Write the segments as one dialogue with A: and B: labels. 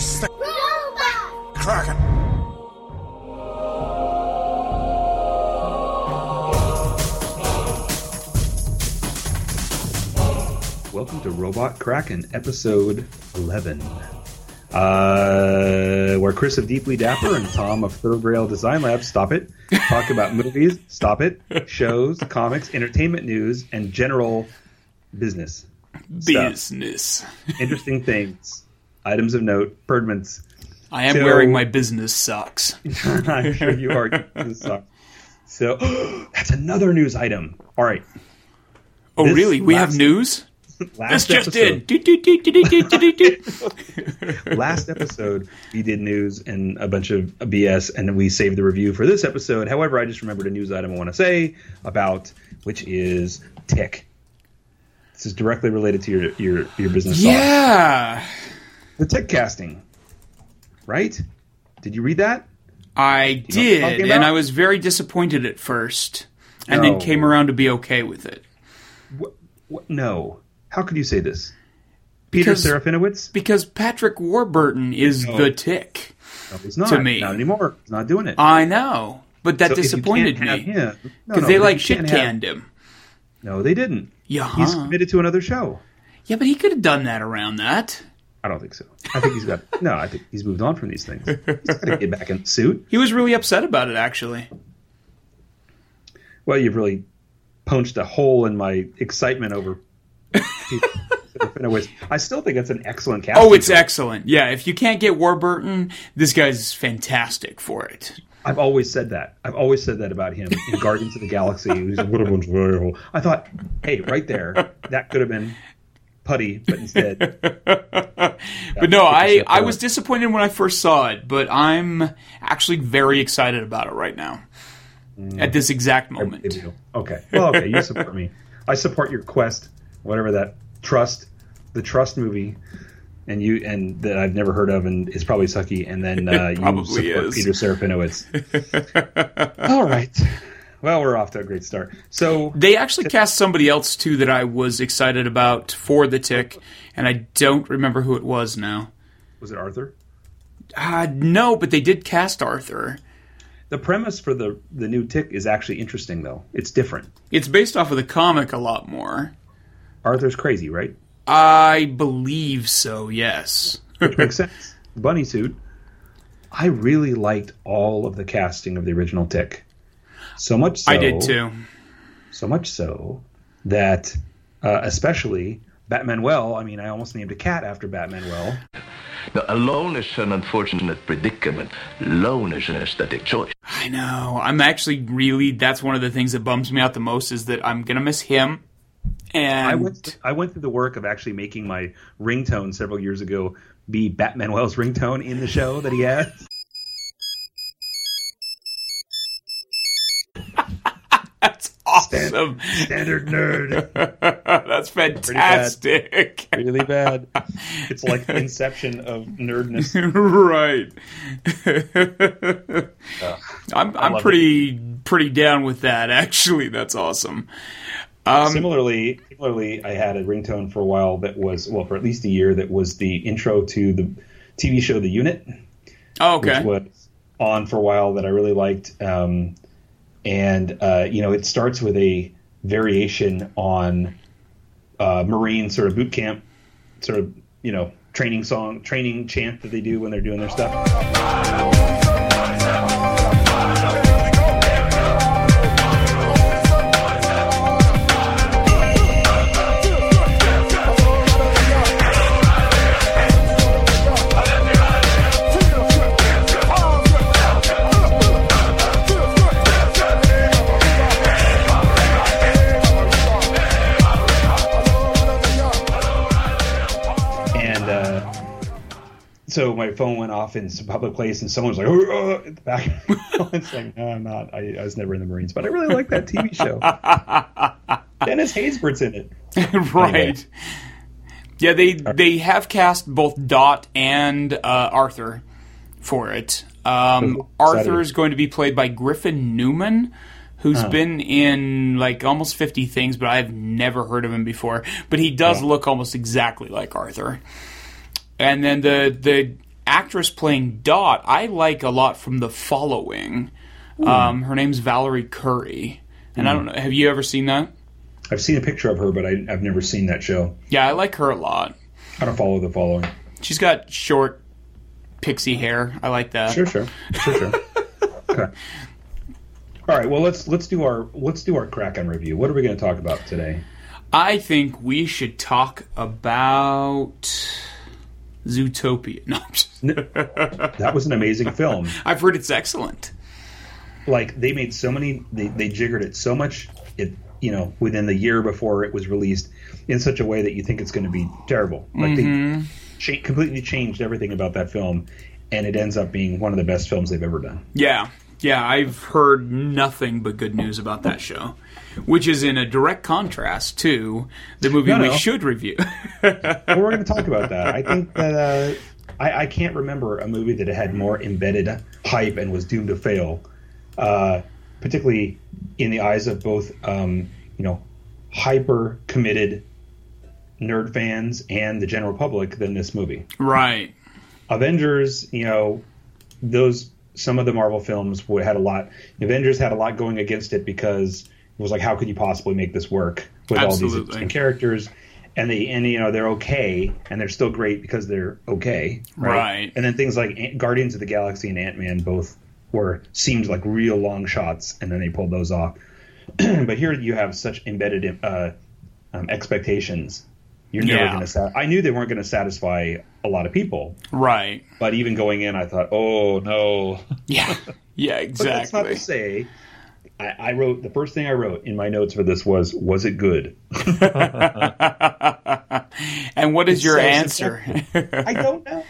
A: Release the
B: Robot!
A: Kraken.
C: Welcome to Robot Kraken, episode 11. Uh, where Chris of Deeply Dapper and Tom of Third Rail Design Lab stop it, talk about movies, stop it, shows, comics, entertainment news, and general business. stuff.
D: Business.
C: Interesting things, items of note, perdments.
D: I am
C: So-
D: wearing my business socks.
C: I'm sure you are. So, that's another news item. All right.
D: Oh,
C: This
D: really? We have news?
C: Last
D: This just
C: episode,
D: in. Do.
C: last episode we did news and a bunch of BS, and we saved the review for this episode. However, I just remembered a news item I want to say about, which is Tick. This is directly related to your your your business.
D: Yeah.
C: The Tick casting, right? Did you read that?
D: I did, and? I was very disappointed at first, and
C: No.
D: then came around to be okay with it.
C: What, what, no. How could you say this? Peter
D: Because-
C: Serafinowicz?
D: Because Patrick Warburton is
C: No.
D: the tick.
C: No, he's not.
D: to me.
C: Not anymore. He's not doing it.
D: I know, but that
C: So
D: disappointed me. Because
C: no,
D: they like shit
C: have-
D: canned him.
C: No, they didn't.
D: Yeah.
C: He's committed to another show.
D: Yeah, but he could have done that around that.
C: I don't think so. I think he's got no. I think he's moved on from these things. He's got to get back in the suit.
D: He was really upset about it, actually.
C: Well, you've really punched a hole in my excitement over. I still think it's an excellent casting.
D: Oh, it's
C: choice.
D: excellent. Yeah, if you can't get Warburton, this guy's fantastic for it.
C: I've always said that. I've always said that about him in Guardians of the Galaxy. He's "What a bunch of a-hole." I thought, hey, right there, that could have been Putty, but instead,
D: But no, I, I was disappointed when I first saw it, but I'm actually very excited about it right now. At this exact moment.
C: Okay. Well, okay. You support me. I support your quest, whatever that trust, the trust movie, and you and that I've never heard of and is probably sucky. And then uh, you support
D: is.
C: Peter Serafinowicz. All right. Well, we're off to a great start. So
D: They actually cast somebody else too that I was excited about for the tick, and I don't remember who it was now.
C: was it Arthur?
D: Uh, no, but they did cast Arthur.
C: The premise for the the new Tick is actually interesting, though. It's different.
D: It's based off of the comic a lot more.
C: Arthur's crazy, right?
D: I believe so, yes.
C: Which makes sense. Bunny suit. I really liked all of the casting of the original Tick. So much so
D: I did too.
C: So much so that, uh, especially Batmanuel. I mean, I almost named a cat after Batmanuel.
E: Now, alone is an unfortunate predicament. Lone is an aesthetic choice.
D: I know. I'm actually really. That's one of the things that bums me out the most is that I'm gonna miss him. And
C: I went. I went through the work of actually making my ringtone several years ago be Batmanuel's ringtone in the show that he has.
D: Awesome.
C: Standard nerd.
D: that's fantastic.
C: really bad. It's like the inception of nerdness.
D: right. I'm I'm
C: love
D: pretty pretty down with that. Actually, that's awesome. Um,
C: similarly, similarly, I had a ringtone for a while that was well for at least a year that was the intro to the TV show The Unit,
D: Oh, okay.
C: which was on for a while that I really liked. Um, and uh, you know, it starts with a variation on uh, Marine sort of boot camp, sort of you know training song, training chant that they do when they're doing their stuff. So my phone went off in some public place, and someone was like, "Oh, oh," at the back. it's like, no, I'm not. I, I was never in the Marines, but I really like that TV show. Dennis Haysbert's in it.
D: right.
C: Anyway.
D: Yeah, they they have cast both Dot and uh, Arthur for it. Um, Arthur is going to be played by Griffin Newman, who's been in like almost fifty things, but I've never heard of him before. But he does look almost exactly like Arthur. And then the the actress playing Dot, I like a lot from The Following. Um, her name's Valorie Curry, and I don't know. Have you ever seen that?
C: I've seen a picture of her, but I, I've never seen that show.
D: Yeah, I like her a lot.
C: I don't follow the following.
D: She's got short pixie hair. I like that.
C: Sure, sure, sure, sure. okay. All right. Well, let's let's do our let's do our Kraken review. What are we going to talk about today?
D: I think we should talk about Zootopia. No, I'm just-
C: That was an amazing film.
D: I've heard it's excellent.
C: Like they made so many, they, they jiggered it so much. It you know within the year before it was released in such a way that you think it's going to be terrible. Like they mm-hmm. cha- completely changed everything about that film, and it ends up being one of the best films they've ever done.
D: Yeah, yeah, I've heard nothing but good news about that show, which is in a direct contrast to the movie
C: No,
D: we should review.
C: Well, we're going to talk about that. I think that uh, I, I can't remember a movie that had more embedded hype and was doomed to fail, uh, particularly in the eyes of both, um, you know, hyper committed nerd fans and the general public than this movie.
D: right.
C: Avengers, you know, those some of the Marvel films had a lot. Avengers had a lot going against it because it was like, how could you possibly make this work with all these
D: Absolutely.
C: interesting characters? And they and you know they're okay, and they're still great because they're okay, right?
D: Right.
C: And then things like Ant- Guardians of the Galaxy and Ant Man both were seemed like real long shots, and then they pulled those off. but here you have such embedded uh, um, expectations. You're never
D: Yeah.
C: going to. Sat- I knew they weren't going to satisfy a lot of people,
D: Right.
C: but even going in, I thought, oh no.
D: Yeah. Yeah, exactly.
C: But that's not to say. I, I wrote the first thing I wrote in my notes for this was, "Was it good?"
D: and what is
C: It's
D: your
C: so
D: answer?
C: I don't know.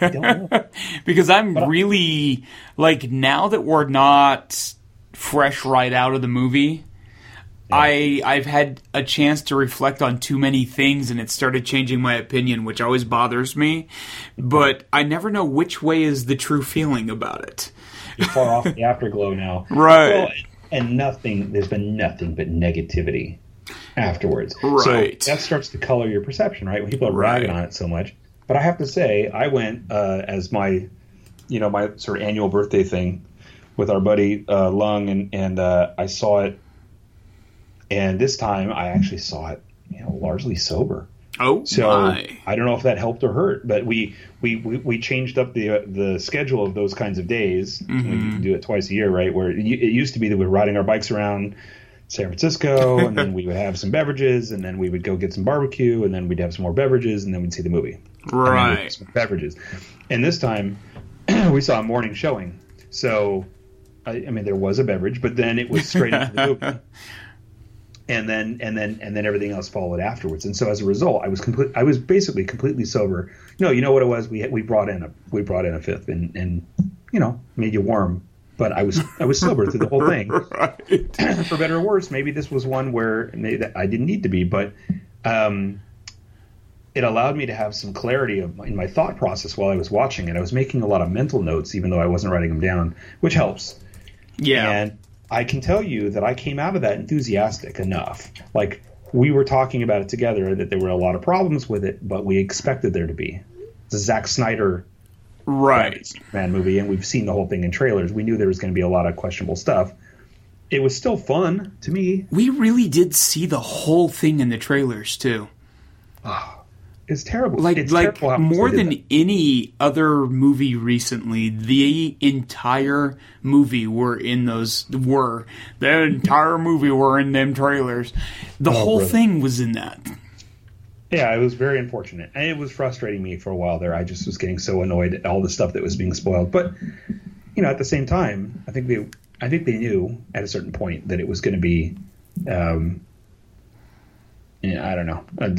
C: I don't know.
D: because I'm really like now that we're not fresh right out of the movie. I I've had a chance to reflect on too many things and it started changing my opinion, which always bothers me. But I never know which way is the true feeling about it.
C: You're far off the afterglow now,
D: Right.
C: Well, and nothing. There's been nothing but negativity afterwards.
D: Right.
C: So that starts to color your perception, right? When people are ragging
D: Right.
C: on it so much. But I have to say, I went uh, as my, you know, my sort of annual birthday thing with our buddy uh, Lung, and and uh, I saw it. And this time, I actually saw it, you know, largely sober.
D: Oh
C: So
D: my.
C: I don't know if that helped or hurt, but we we, we, we changed up the uh, the schedule of those kinds of days.
D: Mm-hmm.
C: We do it twice a year, right? Where it, it used to be that we were riding our bikes around San Francisco, and then we would have some beverages, and then we would go get some barbecue, and then we'd have some more beverages, and then we'd see the movie. And then we'd have
D: Right.
C: some beverages, and this time we saw a morning showing. So I, I mean, there was a beverage, but then it was straight into the movie and then and then and then everything else followed afterwards. And so as a result, I was complete. I was basically completely sober. No, you know what it was? We we brought in a we brought in a fifth, and and you know made you warm. But I was I was sober through the whole thing.
D: Right.
C: For better or worse, maybe this was one where I didn't need to be, but um, it allowed me to have some clarity of, in my thought process while I was watching it. I was making a lot of mental notes, even though I wasn't writing them down, which helps.
D: Yeah.
C: And I can tell you that I came out of that enthusiastic enough. Like we were talking about it together that there were a lot of problems with it, but we expected there to be. It's a Zack Snyder
D: right.
C: man movie, and we've seen the whole thing in trailers. We knew there was going to be a lot of questionable stuff. It was still fun to me.
D: We really did see the whole thing in the trailers too. Ah.
C: It's terrible.
D: like
C: it's
D: like
C: terrible
D: more than
C: that.
D: any other movie recently the entire movie were in those were the entire movie were in them trailers the whole
C: brother.
D: thing was in that
C: Yeah, it was very unfortunate, and it was frustrating me for a while there. I just was getting so annoyed at all the stuff that was being spoiled. But you know, at the same time, I think they, I think they knew at a certain point that it was going to be, um, yeah, I don't know, a,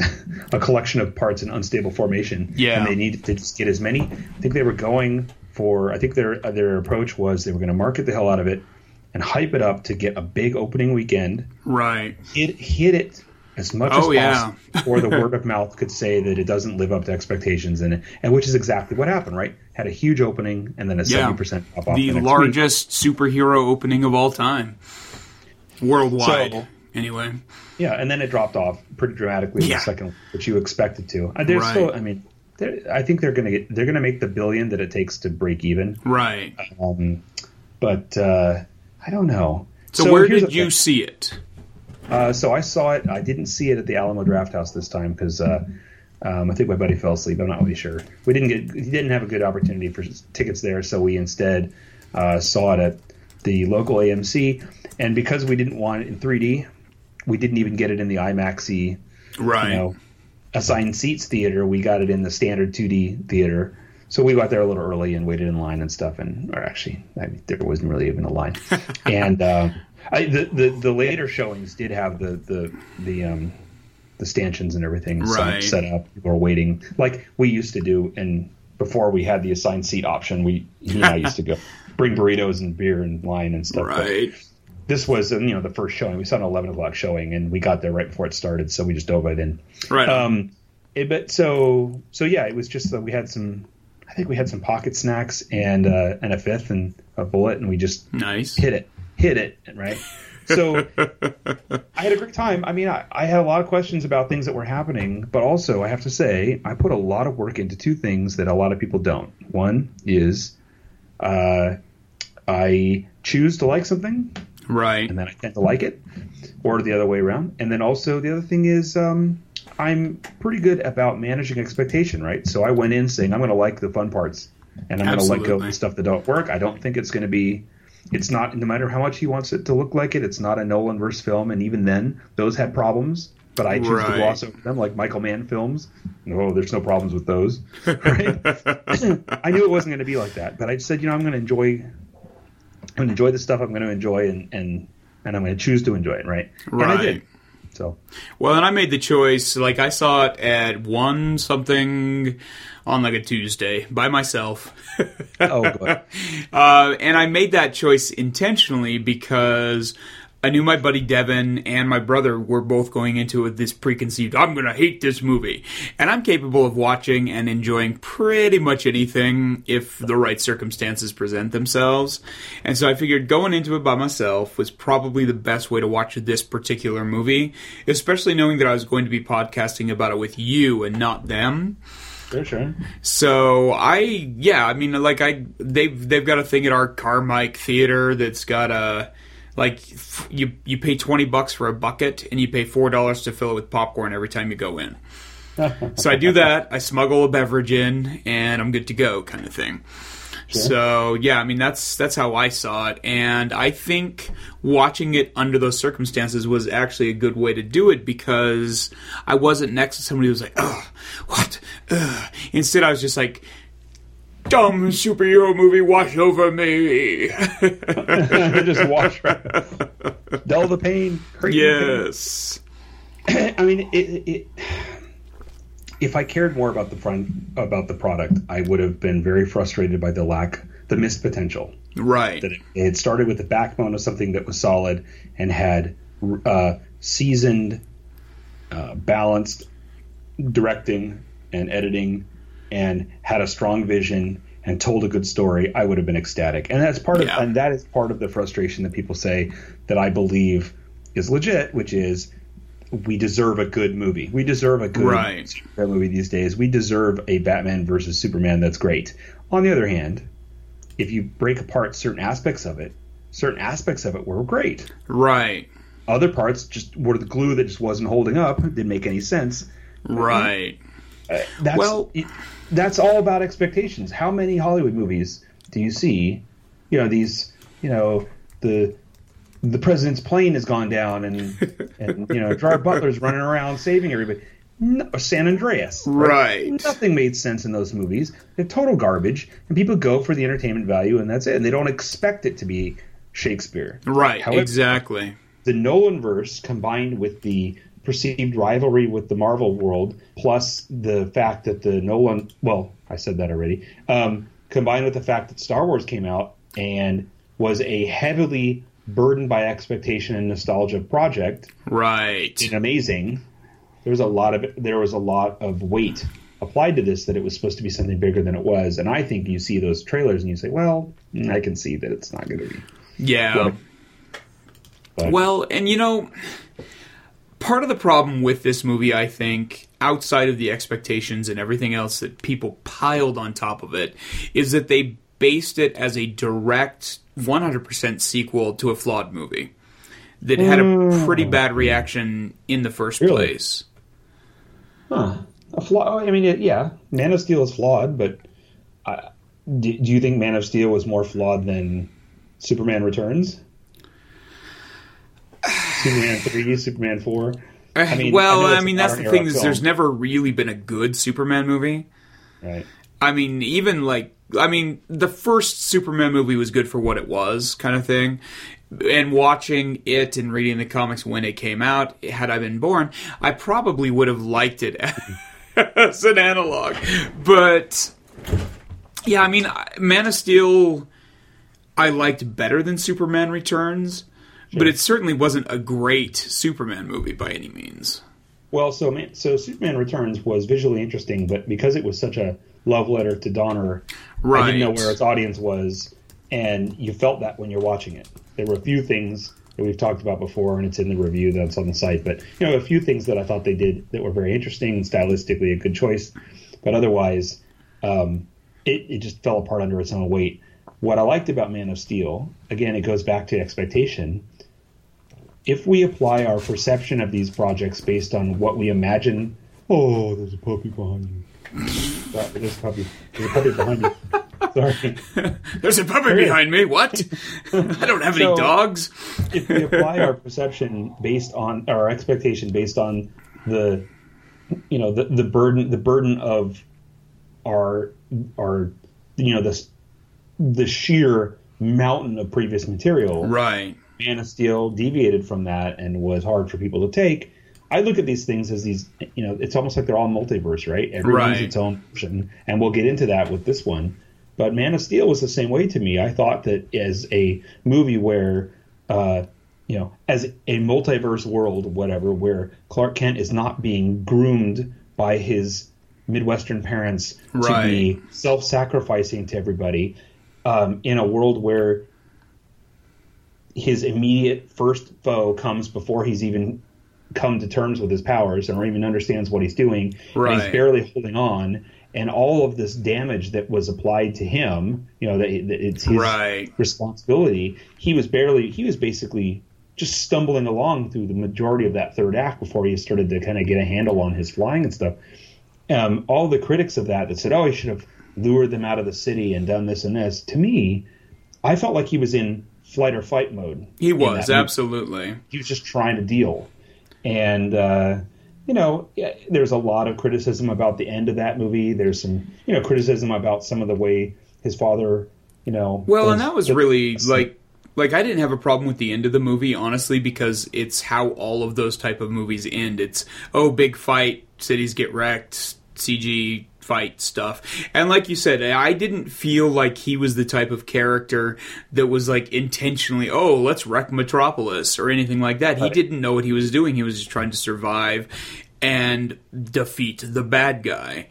C: a collection of parts in unstable formation.
D: Yeah.
C: and they needed to just get as many. I think they were going for. I think their uh, their approach was they were going to market the hell out of it and hype it up to get a big opening weekend
D: right
C: hit hit it as much
D: Oh,
C: as
D: yeah.
C: possible before the word of mouth could say that it doesn't live up to expectations and and which is exactly what happened right had a huge opening and then a
D: yeah
C: 70% drop off
D: the
C: the
D: largest superhero opening of all time worldwide
C: So-
D: anyway
C: yeah and then it dropped off pretty dramatically in the second which you expected to there's
D: Right.
C: still i mean I think they're gonna get they're gonna make the billion that it takes to break even.
D: Right.
C: Um, but uh, I don't know.
D: So, where did you
C: thing.
D: see it?
C: Uh, so I saw it. I didn't see it at the Alamo Drafthouse this time because uh, um, I think my buddy fell asleep. I'm not really sure. We didn't get. He didn't have a good opportunity for tickets there, so we instead uh, saw it at the local AMC. And because we didn't want it in 3D, we didn't even get it in the IMAXy,
D: Right.
C: you know, assigned seats theater. We got it in the standard 2D theater. So we got there a little early and waited in line and stuff. And or actually, I mean, there wasn't really even a line. and uh, I, the, the the later showings did have the the the um the stanchions and everything set-
D: Right.
C: set up. People were waiting like we used to do. And before we had the assigned seat option, we he and I used to go bring burritos and beer and wine and stuff. But
D: Right.
C: This was you know the first showing. We saw an eleven o'clock showing, and we got there right before it started, so we just dove right in.
D: Right.
C: Um, it, but so so yeah, it was just that we had some. I think we had some pocket snacks and uh, and a fifth and a bullet, and we just
D: nice.
C: hit it, hit it, right. So I had a great time. I mean, I, I had a lot of questions about things that were happening, but also I have to say I put a lot of work into two things that a lot of people don't. One is uh, I choose to like something,
D: Right.
C: and then I tend to like it, or the other way around. And then also the other thing is um, I'm pretty good about managing expectation, right? So I went in saying I'm going to like the fun parts, and I'm going to let go of the stuff that don't work. I don't think it's going to be. It's not no matter how much he wants it to look like it. It's not a Nolan verse film, and even then, those had problems. But I choose
D: Right.
C: to gloss over them, like Michael Mann films. No, there's no problems with those. Right? I knew it wasn't going to be like that, but I said, you know, I'm going to enjoy. I'm going to enjoy the stuff I'm going to enjoy, and and and I'm going to choose to enjoy it, right? And I
D: Right.
C: did. So
D: Well, and I made the choice. Like I saw it at one something on like a Tuesday by myself.
C: oh, good.
D: Uh, and I made that choice intentionally because I knew my buddy Devin and my brother were both going into it with this preconceived, I'm going to hate this movie. And I'm capable of watching and enjoying pretty much anything if the right circumstances present themselves. And so I figured going into it by myself was probably the best way to watch this particular movie, especially knowing that I was going to be podcasting about it with you and not them.
C: Sure, sure.
D: So I, yeah, I mean, like I, they've they've got a thing at our Carmike Theater that's got a, like f- you you pay twenty bucks for a bucket and you pay four dollars to fill it with popcorn every time you go in. so I do that. I smuggle a beverage in, and I'm good to go, kind of thing. So yeah, I mean that's that's how I saw it, and I think watching it under those circumstances was actually a good way to do it because I wasn't next to somebody who was like, "Oh, what?" Ugh. Instead, I was just like, "Dumb superhero movie, wash over me."
C: just watch right. Dull the pain.
D: Yes.
C: pain. I mean, it, it, if I cared more about the front about the product, I would have been very frustrated by the lack, the missed potential.
D: Right.
C: That it, it started with the backbone of something that was solid and had uh, seasoned, uh, balanced directing and editing, and had a strong vision and told a good story. I would have been ecstatic, and that's part of
D: Yeah.
C: and that is part of the frustration that people say that I believe is legit, which is we deserve a good movie. We deserve a good
D: Right.
C: movie these days. We deserve a Batman versus Superman that's great. On the other hand, if you break apart certain aspects of it, certain aspects of it were great.
D: Right.
C: Other parts just were the glue that just wasn't holding up. Didn't make any sense.
D: Right.
C: Uh, that's
D: Well-
C: it- that's all about expectations. How many Hollywood movies do you see? You know these. You know the the president's plane has gone down, and and you know Gerard Butler's running around saving everybody. No, San Andreas,
D: Right.
C: Nothing made sense in those movies. They're total garbage, and people go for the entertainment value, and that's it. And they don't expect it to be Shakespeare.
D: Right.
C: However,
D: exactly.
C: the Nolan verse combined with the perceived rivalry with the Marvel world, plus the fact that the Nolan, well, I said that already, um, combined with the fact that Star Wars came out and was a heavily burdened by expectation and nostalgia project,
D: Right.
C: and amazing. There was a lot of there was a lot of weight applied to this that it was supposed to be something bigger than it was, and I think you see those trailers and you say, well, mm, I can see that it's not going to be.
D: Yeah.
C: But-
D: Well, and you know, part of the problem with this movie, I think, outside of the expectations and everything else that people piled on top of it, is that they based it as a direct 100% sequel to a flawed movie that had a pretty bad reaction in the first
C: Really?
D: place.
C: Huh. A flaw. I mean, it, yeah, Man of Steel is flawed, but uh, do, do you think Man of Steel was more flawed than Superman Returns? Superman three, Superman four. Eh, I mean,
D: well,
C: I
D: I, mean, that's the thing is there's never really been a good Superman movie.
C: Right.
D: I mean, even like, I mean, the first Superman movie was good for what it was, kind of thing. And watching it and reading the comics when it came out, had I been born, I probably would have liked it as an analog. But yeah, I mean, Man of Steel, I liked better than Superman Returns, but it certainly wasn't a great Superman movie by any means.
C: Well, so man, so Superman Returns was visually interesting, but because it was such a love letter to Donner, I didn't know where its audience was, and you felt that when you're watching it. There were a few things that we've talked about before, and it's in the review that's on the site. But you know, a few things that I thought they did that were very interesting and stylistically a good choice, but otherwise, um, it, it just fell apart under its own weight. What I liked about Man of Steel, again, it goes back to expectation if we apply our perception of these projects based on what we imagine, oh, there's a puppy behind you. Sorry, there's a puppy. There's a puppy behind you. Sorry.
D: There's a puppy behind me. What? I don't have any dogs.
C: If we apply our perception based on our expectation based on the, you know, the, the burden the burden of our our you know this the sheer mountain of previous material
D: Right.
C: Man of Steel deviated from that and was hard for people to take. I look at these things as these, you know, it's almost like they're all multiverse, right? Everyone's
D: Right.
C: its own version, and we'll get into that with this one. But Man of Steel was the same way to me. I thought that as a movie where, uh, you know, as a multiverse world, whatever, where Clark Kent is not being groomed by his Midwestern parents to be self-sacrificing to everybody, um, in a world where his immediate first foe comes before he's even come to terms with his powers or even understands what he's doing. And
D: Right.
C: he's barely holding on. And all of this damage that was applied to him, you know, that, that it's his
D: Right.
C: responsibility. He was barely, he was basically just stumbling along through the majority of that third act before he started to kind of get a handle on his flying and stuff. Um, all the critics of that that said, "Oh, he should have lured them out of the city and done this and this." To me, I felt like he was in flight or fight mode.
D: He was
C: movie
D: absolutely.
C: he was just trying to deal. And uh, you know, there's a lot of criticism about the end of that movie. There's some, you know, criticism about some of the way his father, you know.
D: Well, and that was really like like I didn't have a problem with the end of the movie honestly because it's how all of those type of movies end. It's oh big fight, cities get wrecked, CG fight stuff. And like you said, I didn't feel like he was the type of character that was like intentionally, oh, let's wreck Metropolis or anything like that. He didn't know what he was doing. He was just trying to survive and defeat the bad guy.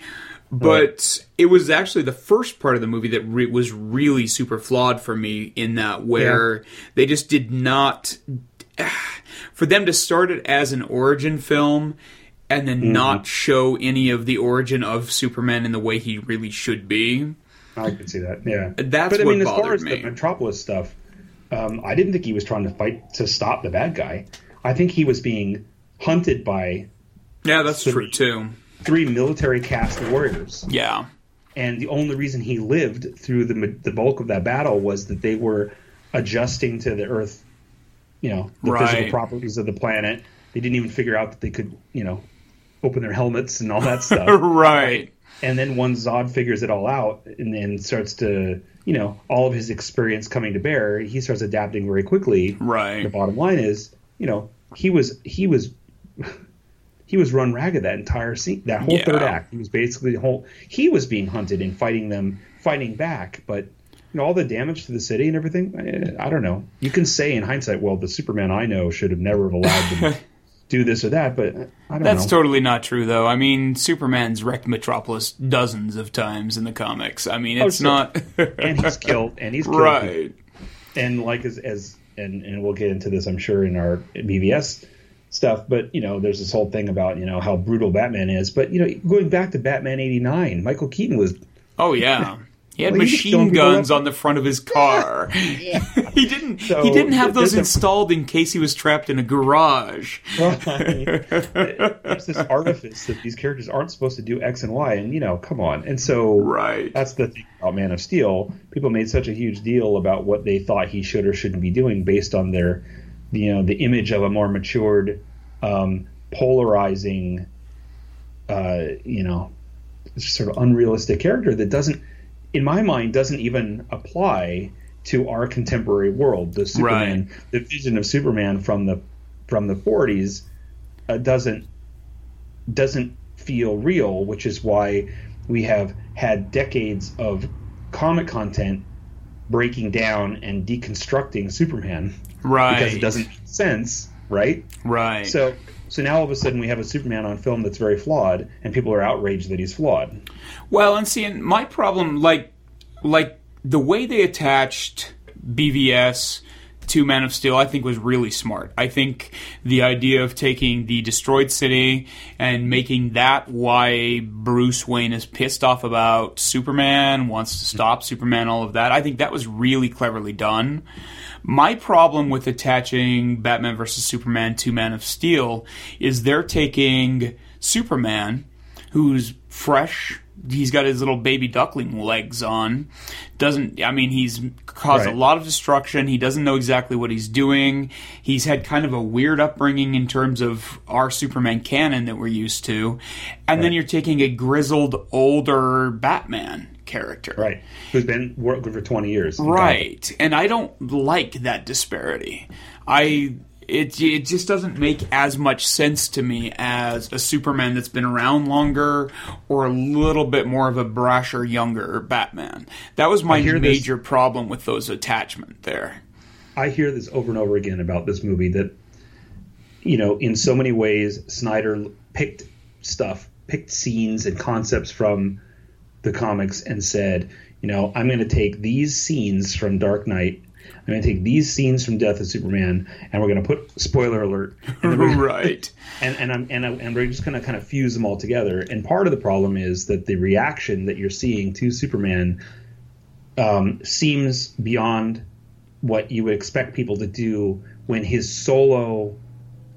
D: But it was actually the first part of the movie that re- was really super flawed for me in that where they just did not for them to start it as an origin film and then not show any of the origin of Superman in the way he really should be.
C: I could see that. Yeah,
D: That's
C: but I
D: what
C: mean, as far as
D: me.
C: the Metropolis stuff, um, I didn't think he was trying to fight to stop the bad guy. I think he was being hunted by
D: Yeah, that's
C: So-
D: true too.
C: three military caste warriors.
D: Yeah.
C: and the only reason he lived through the the bulk of that battle was that they were adjusting to the Earth, you know, the
D: Right.
C: physical properties of the planet. They didn't even figure out that they could, you know, open their helmets and all that stuff.
D: right.
C: and then once Zod figures it all out and then starts to, you know, all of his experience coming to bear, he starts adapting very quickly.
D: Right.
C: The bottom line is, you know, he was he was he was run ragged that entire scene, that whole
D: Yeah.
C: third act. He was basically the whole. He was being hunted and fighting them, fighting back. But you know, all the damage to the city and everything. eh, I don't know. You can say in hindsight, well, the Superman I know should have never have allowed them do this or that. But I don't
D: That's
C: know.
D: totally not true, though. I mean, Superman's wrecked Metropolis dozens of times in the comics. I mean, oh, it's
C: sure.
D: not
C: and he's killed. And he's killed
D: right.
C: and like as as and and we'll get into this I'm sure in our BVS stuff. But you know, there's this whole thing about you know how brutal Batman is. But you know, going back to Batman '89, Michael Keaton was
D: Oh yeah. He had
C: Well,
D: machine guns on the front of his car. he didn't.
C: So,
D: he didn't have those installed in case he was trapped in a garage.
C: Well, there's this artifice that these characters aren't supposed to do X and Y, and you know, come on. And so
D: Right.
C: that's the thing about Man of Steel. People made such a huge deal about what they thought he should or shouldn't be doing based on their, you know, the image of a more matured, um, polarizing, uh, you know, sort of unrealistic character that doesn't, in my mind, doesn't even apply to our contemporary world. The Superman, the vision of Superman from the from the 40s uh, doesn't doesn't feel real, which is why we have had decades of comic content breaking down and deconstructing Superman
D: Right.
C: because it doesn't make sense, right?
D: Right.
C: So so now all of a sudden we have a Superman on film that's very flawed, and people are outraged that he's flawed.
D: Well, and seeing my problem, like, like the way they attached BVS to Man of Steel, I think was really smart. I think the idea of taking the destroyed city and making that why Bruce Wayne is pissed off about Superman, wants to stop Superman, all of that. I think that was really cleverly done. My problem with attaching Batman versus Superman to Man of Steel is they're taking Superman, who's fresh. He's got his little baby duckling legs on. Doesn't I mean he's caused
C: Right.
D: a lot of destruction. He doesn't know exactly what he's doing. He's had kind of a weird upbringing in terms of our Superman canon that we're used to. And then you're taking a grizzled older Batman character.
C: Right. Who's been working for 20 years.
D: Right. And I don't like that disparity. I it it just doesn't make as much sense to me as a Superman that's been around longer or a little bit more of a brasher younger Batman. That was my
C: hear this-
D: major problem with those attachment there.
C: I hear this over and over again about this movie that, you know, in so many ways, Snyder picked stuff, picked scenes and concepts from the comics and said, you know, I'm going to take these scenes from Dark Knight. I'm going to take these scenes from Death of Superman, and we're going to put spoiler alert, and then we're gonna-
D: right.
C: and and I'm, and, I, and we're just going to kind of fuse them all together. And part of the problem is that the reaction that you're seeing to Superman um, seems beyond what you would expect people to do when his solo.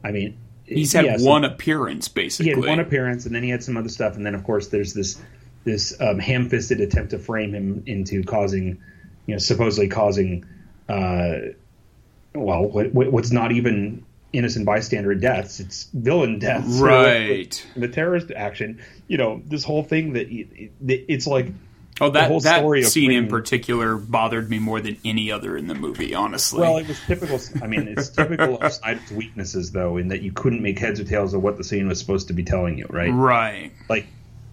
C: I mean,
D: He's had one appearance basically.
C: He had one appearance, and then he had some other stuff, and then of course there's this this um, ham-fisted attempt to frame him into causing, you know, supposedly causing, uh, well, what, what- what's not even innocent bystander deaths; it's villain deaths,
D: Right.
C: the terrorist action. You know, this whole thing that it, it, it's like
D: Oh,
C: the
D: that
C: whole
D: that
C: story of
D: scene in particular bothered me more than any other in the movie, honestly.
C: Well, it was typical. I mean, it's typical of Snyder's weaknesses, though, in that you couldn't make heads or tails of what the scene was supposed to be telling you, right?
D: right.
C: Like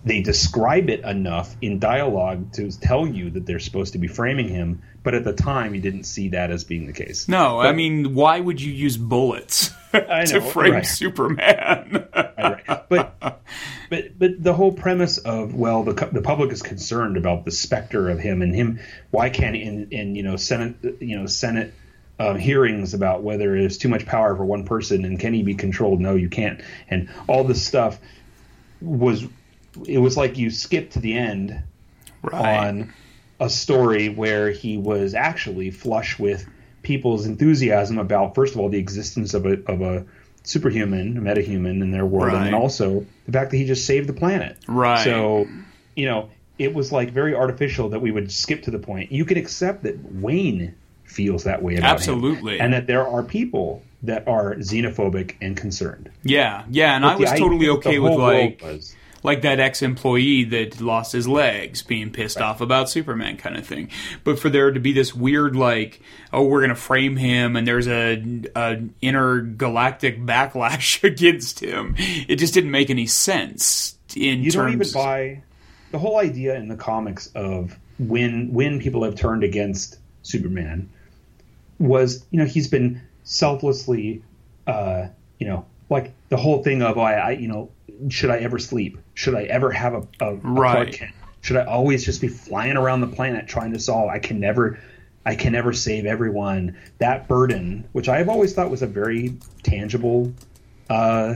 C: they describe it enough in dialogue to tell you that they're supposed to be framing him, but at the time you didn't see that as being the case.
D: No, I mean, why would you use bullets
C: I
D: to frame
C: right.
D: Superman?
C: Right. But but but the whole premise of well, the the public is concerned about the specter of him and him. Why can't in in you know Senate you know Senate um, hearings about whether there's too much power for one person and can he be controlled? No, you can't. And all this stuff was it was like you skipped to the end
D: right.
C: on a story where he was actually flush with people's enthusiasm about first of all the existence of a of a superhuman, a metahuman in their world, and
D: Right.
C: then also the fact that he just saved the planet.
D: Right.
C: So, you know, it was like very artificial that we would skip to the point. You can accept that Wayne feels that way about him,
D: Absolutely.
C: and that there are people that are xenophobic and concerned.
D: Yeah, yeah, and I was totally
C: idea that the
D: okay with like
C: was-
D: like that ex-employee that lost his legs being pissed off about Superman kind of thing. But for there to be this weird like, oh, we're gonna frame him, and there's a, a intergalactic backlash against him, it just didn't make any sense in
C: you don't even buy the whole idea in the comics of when when people have turned against Superman was you know he's been selflessly uh, you know like the whole thing of I, I you know should I ever sleep should I ever have a, a, a
D: Right.
C: Clark Kent should I always just be flying around the planet trying to solve I can never I can never save everyone that burden which I have always thought was a very tangible uh,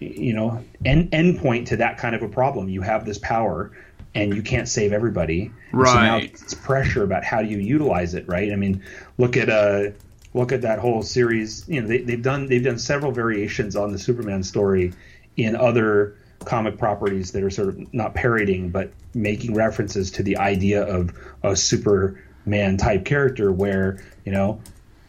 C: you know end endpoint to that kind of a problem. You have this power, and you can't save everybody. And So now
D: Right.
C: it's pressure about how do you utilize it, right? I mean, look at uh, look at that whole series. You know, they, they've done they've done several variations on the Superman story in other comic properties that are sort of not parodying but making references to the idea of a Superman type character, where you know.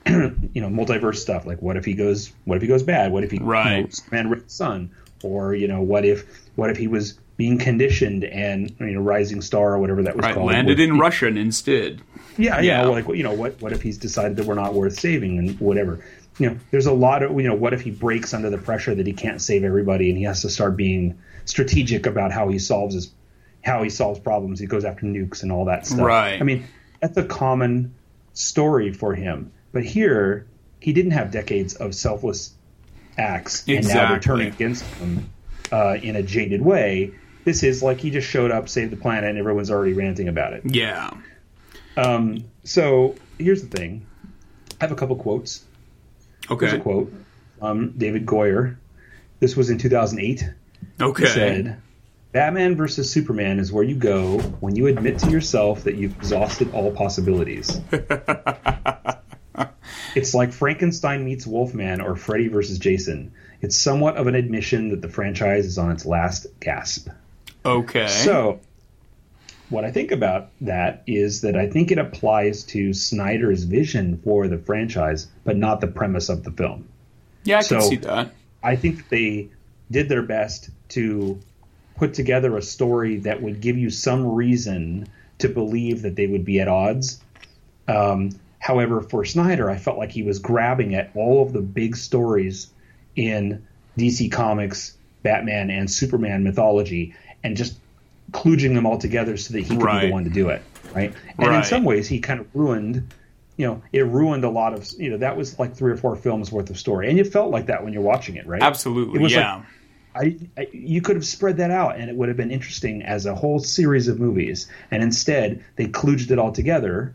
C: you know, multiverse stuff like what if he goes, what if he goes bad? What if he, you know,
D: Right.
C: Superman Red Son, or you know, what if what if he was being conditioned and you know, Rising Star or whatever that was
D: Right,
C: called
D: landed in
C: he-
D: Russian instead.
C: Yeah, yeah.
D: Yeah.
C: Like you know, what what if he's decided that we're not worth saving and whatever. You know, there's a lot of you know, what if he breaks under the pressure that he can't save everybody and he has to start being strategic about how he solves his how he solves problems. He goes after nukes and all that stuff.
D: Right.
C: I mean, that's a common story for him. But here, he didn't have decades of selfless acts, and now they're turning against him uh, in a jaded way. This is like he just showed up, saved the planet, and everyone's already ranting about it.
D: Yeah.
C: Um, so here's the thing. I have a couple quotes. Here's a quote. Um, David Goyer. This was in 2008. He
D: Okay.
C: said, Batman versus Superman is where you go when you admit to yourself that you've exhausted all possibilities. it's like Frankenstein meets Wolfman or Freddy versus Jason. It's somewhat of an admission that the franchise is on its last gasp.
D: Okay.
C: So, what I think about that is that I think it applies to Snyder's vision for the franchise, but not the premise of the film.
D: yeah, I can
C: so-
D: see that.
C: I think that they did their best to put together a story that would give you some reason to believe that they would be at odds. Um, however, for Snyder, I felt like he was grabbing at all of the big stories in DC Comics, Batman, and Superman mythology and just kludging them all together so that he could be the one to do it. Right. And in some ways, he kind of ruined you know, it ruined a lot of, you know, that was like three or four films worth of story. And it felt like that when you're watching it, right?
D: Absolutely.
C: It was like-
D: yeah.
C: I, I you could have spread that out and it would have been interesting as a whole series of movies. And instead, they kludged it all together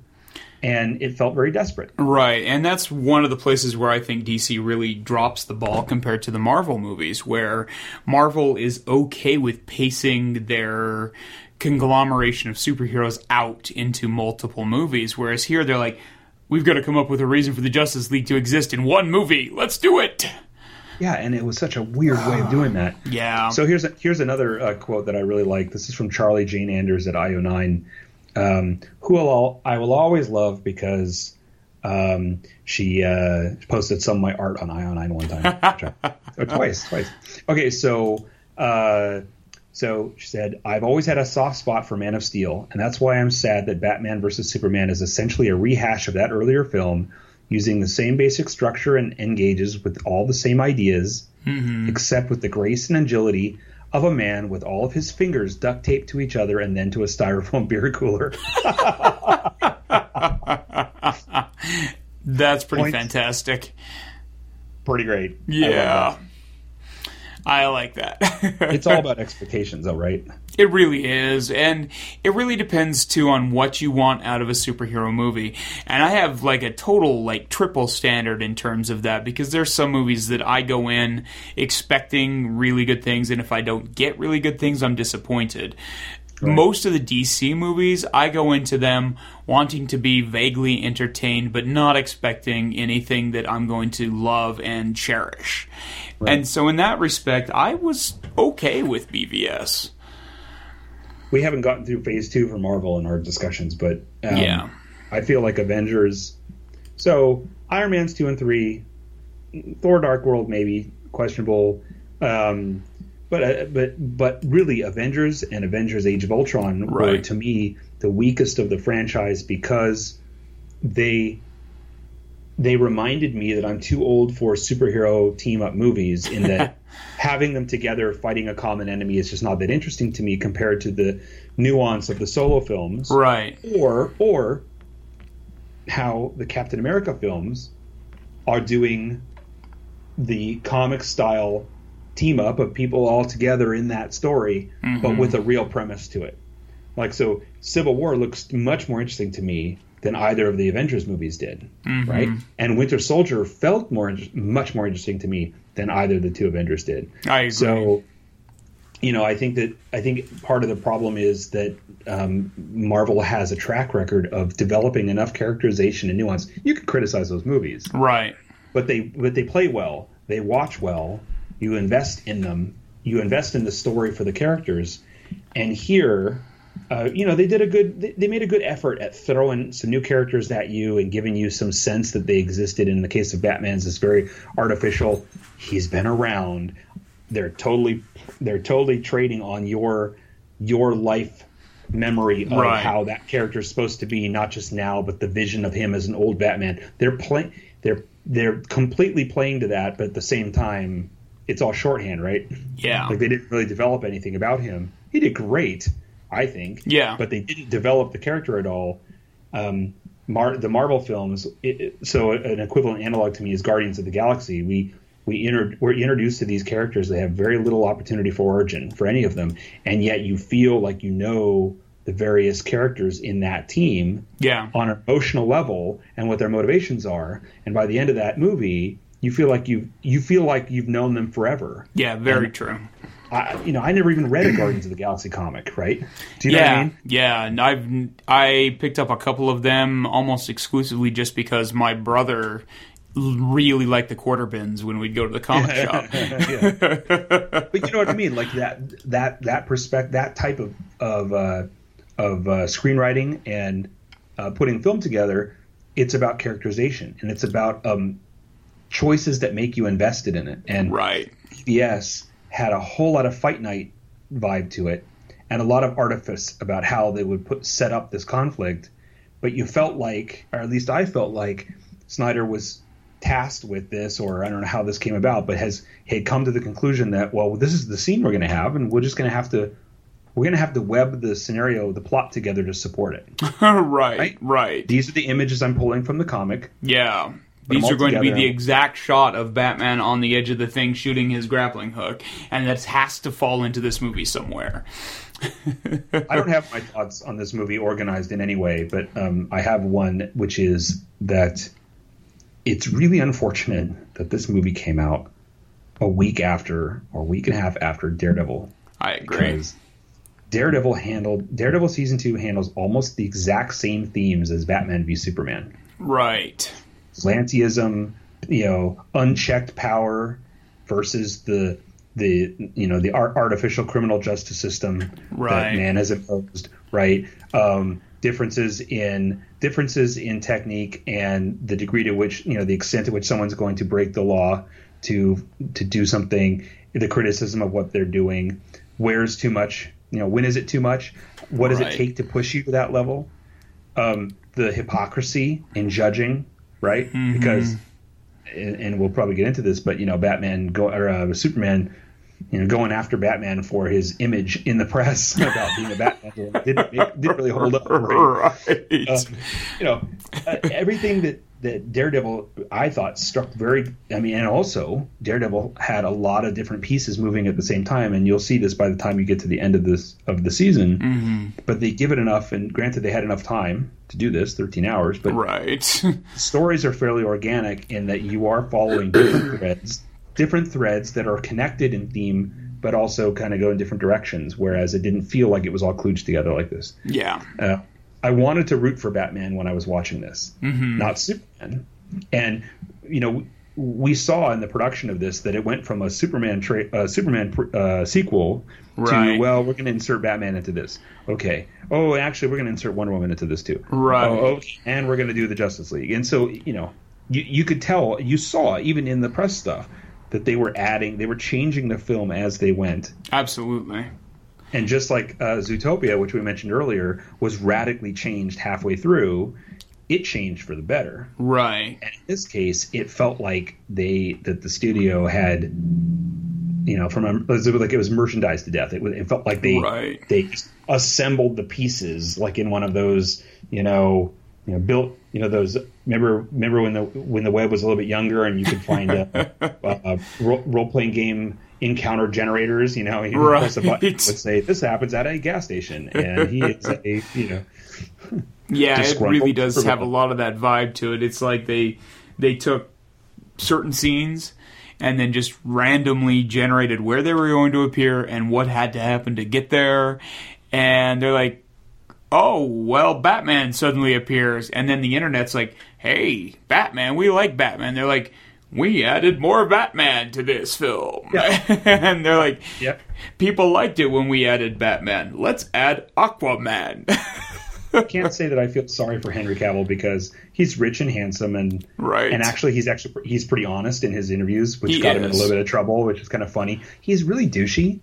C: and it felt very desperate.
D: Right, and that's one of the places where I think DC really drops the ball compared to the Marvel movies, where Marvel is okay with pacing their conglomeration of superheroes out into multiple movies, whereas here they're like, we've got to come up with a reason for the Justice League to exist in one movie. Let's do it.
C: Yeah, and it was such a weird way of doing that.
D: Yeah.
C: So here's a, here's another uh, quote that I really like. This is from Charlie Jane Anders at IO9, um, who I'll, I will always love because um, she uh, posted some of my art on IO9 one time, or twice, twice. Okay, so uh, so she said, "I've always had a soft spot for Man of Steel, and that's why I'm sad that Batman vs Superman is essentially a rehash of that earlier film." Using the same basic structure and engages with all the same ideas, except with the grace and agility of a man with all of his fingers duct taped to each other and then to a styrofoam beer cooler.
D: That's pretty
C: Points.
D: fantastic.
C: Pretty great. I
D: Yeah. I like that.
C: that. It's all about expectations, though, right?
D: It really is, and it really depends too on what you want out of a superhero movie. And I have like a total like triple standard in terms of that because there's some movies that I go in expecting really good things, and if I don't get really good things, I'm disappointed. Most of the DC movies, I go into them wanting to be vaguely entertained, but not expecting anything that I'm going to love and cherish. And so, in that respect, I was okay with BVS.
C: We haven't gotten through phase two for Marvel in our discussions, but um,
D: Yeah.
C: I feel like Avengers. So Iron Man's two and three, Thor: Dark World maybe questionable, um, but uh, but but really Avengers and Avengers: Age of Ultron were to me the weakest of the franchise because they they reminded me that I'm too old for superhero team up movies in that having them together fighting a common enemy is just not that interesting to me compared to the nuance of the solo films
D: Right.
C: or or how the Captain America films are doing the comic style team up of people all together in that story, but mm-hmm. with a real premise to it. Like so, Civil War looks much more interesting to me than either of the Avengers movies did, right? And Winter Soldier felt more, much more interesting to me than either of the two Avengers did.
D: I agree.
C: So, you know, I think that I think part of the problem is that um, Marvel has a track record of developing enough characterization and nuance. You can criticize those movies,
D: right.
C: but they but they play well. They watch well. You invest in them. You invest in the story for the characters. And here, uh, you know, they did a good. They, made a good effort at throwing some new characters at you and giving you some sense that they existed. In the case of Batman's, this very artificial. He's been around. They're totally they're totally trading on your your life memory of
D: Right.
C: how that character is supposed to be, not just now, but the vision of him as an old Batman. They're playing. They're they're completely playing to that, but at the same time, it's all shorthand, right?
D: Yeah.
C: Like they didn't really develop anything about him. He did great, I think.
D: Yeah.
C: But they didn't develop the character at all. Um, Mar- the Marvel films. It, it- so an equivalent analog to me is Guardians of the Galaxy. We we inter- we're introduced to these characters that have very little opportunity for origin for any of them, and yet you feel like you know the various characters in that team
D: Yeah.
C: on an emotional level and what their motivations are. And by the end of that movie, you feel like you you feel like you've known them forever.
D: Yeah. Very true.
C: I, you know, I never even read a Guardians of the Galaxy comic, right? Do you know
D: yeah,
C: what I mean?
D: yeah, and I've I picked up a couple of them almost exclusively just because my brother really liked the quarter bins when we'd go to the comic shop.
C: But you know what I mean? Like that that that perspective, that type of of uh, of uh, screenwriting and uh, putting film together. It's about characterization and it's about um, choices that make you invested in it. And
D: Right.
C: PBS had a whole lot of fight night vibe to it and a lot of artifice about how they would put set up this conflict but you felt like or at least I felt like Snyder was tasked with this or I don't know how this came about but has had come to the conclusion that well this is the scene we're going to have and we're just going to have to we're going to have to web the scenario the plot together to support it
D: right,
C: Right?
D: right.
C: these are the images I'm pulling from the comic
D: Yeah. These are going to be the exact shot of Batman on the edge of the thing shooting his grappling hook, and that has to fall into this movie somewhere.
C: I don't have my thoughts on this movie organized in any way, but um, I have one, which is that it's really unfortunate that this movie came out a week after or a week and a half after Daredevil,
D: I agree.
C: Daredevil handled Daredevil season two handles almost the exact same themes as Batman v Superman.
D: Right.
C: Vigilanteism, you know, unchecked power versus the the you know the ar- artificial criminal justice system
D: Right.
C: that man has imposed, right? Um, differences in differences in technique and the degree to which you know the extent to which someone's going to break the law to to do something, the criticism of what they're doing, where's too much, you know, when is it too much? What does
D: Right.
C: it take to push you to that level? um, the hypocrisy in judging, right? Because, and, and we'll probably get into this, but you know, Batman go or uh, Superman, you know, going after Batman for his image in the press about being a Batman didn't, make, didn't really hold up.
D: Right.
C: Um, you know, uh, everything that that Daredevil I thought struck very. I mean, and also Daredevil had a lot of different pieces moving at the same time, and you'll see this by the time you get to the end of this of the season. But they give it enough, and granted, they had enough time to do this, thirteen hours. But
D: right.
C: stories are fairly organic in that you are following different threads, different threads that are connected in theme, but also kind of go in different directions. Whereas it didn't feel like it was all kludged together like this.
D: yeah.
C: Uh, I wanted to root for Batman when I was watching this, not Superman. And you know, we saw in the production of this that it went from a Superman tra- uh, Superman pr- uh, sequel
D: Right.
C: to well, we're going to insert Batman into this. Okay. Oh, actually, we're going to insert Wonder Woman into this too.
D: Right.
C: Oh, okay. And we're going to do the Justice League. And so you know, you you could tell, you saw even in the press stuff that they were adding, they were changing the film as they went.
D: Absolutely.
C: And just like uh, Zootopia, which we mentioned earlier, was radically changed halfway through, it changed for the better.
D: Right.
C: And in this case, it felt like they that the studio had, you know, from a, like it was merchandised to death. It, it felt like they
D: Right.
C: they assembled the pieces like in one of those, you know, you know, built, you know, those. Remember, remember when the when the web was a little bit younger and you could find a, a role playing game encounter generators. You know, you press a button,
D: Right.
C: would say this happens at a gas station, and he is a you know.
D: Yeah, it really does have a lot of that vibe to it. It's like they they took certain scenes and then just randomly generated where they were going to appear and what had to happen to get there. And they're like, "Oh, well, Batman suddenly appears." And then the internet's like, "Hey, Batman, we like Batman." They're like, "We added more Batman to this film." and they're like,
C: Yep.
D: "People liked it when we added Batman. Let's add Aquaman."
C: I can't say that I feel sorry for Henry Cavill because he's rich and handsome and
D: Right.
C: and actually he's actually he's pretty honest in his interviews, which
D: He
C: got him in a little bit of trouble, which is kind of funny. He's really douchey,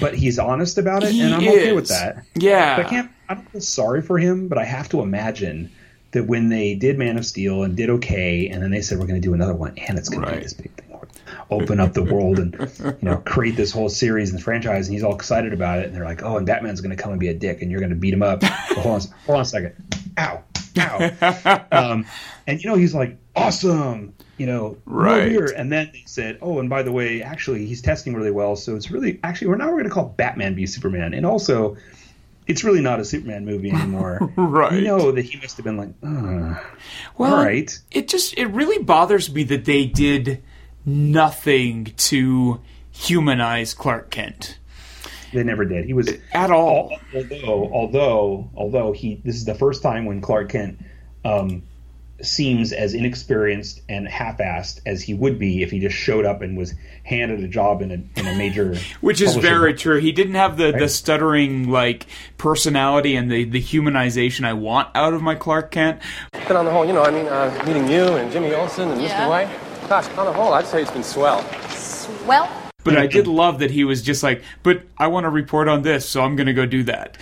C: but he's honest about it,
D: He
C: and I'm okay with that.
D: Yeah.
C: But I can't. I don't feel sorry for him, but I have to imagine that when they did Man of Steel and did okay, and then they said we're going to do another one, and it's going to be this big thing, open up the world and you know create this whole series and franchise, and he's all excited about it, and they're like, oh, and Batman's going to come and be a dick, and you're going to beat him up. Well, hold on, hold on a second. Ow, ow. um, and you know he's like awesome. You know,
D: Right.
C: beer. And then they said, oh, and by the way, actually, he's testing really well, so it's really actually we're now we're going to call Batman v Superman, and also it's really not a Superman movie anymore.
D: Right.
C: You know that he must have been like, uh,
D: Well,
C: all right.
D: It just it really bothers me that they did nothing to humanize Clark Kent
C: They never did. He was
D: at all.
C: although although although he this is the first time when Clark Kent um, seems as inexperienced and half-assed as he would be if he just showed up and was handed a job in a in a major
D: Which is very
C: house.
D: true. He didn't have the, the stuttering like personality and the, the humanization I want out of my Clark Kent.
A: But on the whole, you know, I mean, uh, meeting you and Jimmy Olsen and
B: Yeah.
A: Mr. White, gosh, on the whole, I'd say it's been swell.
B: Well,
D: But I did love that he was just like, but I want to report on this, so I'm going to go do that.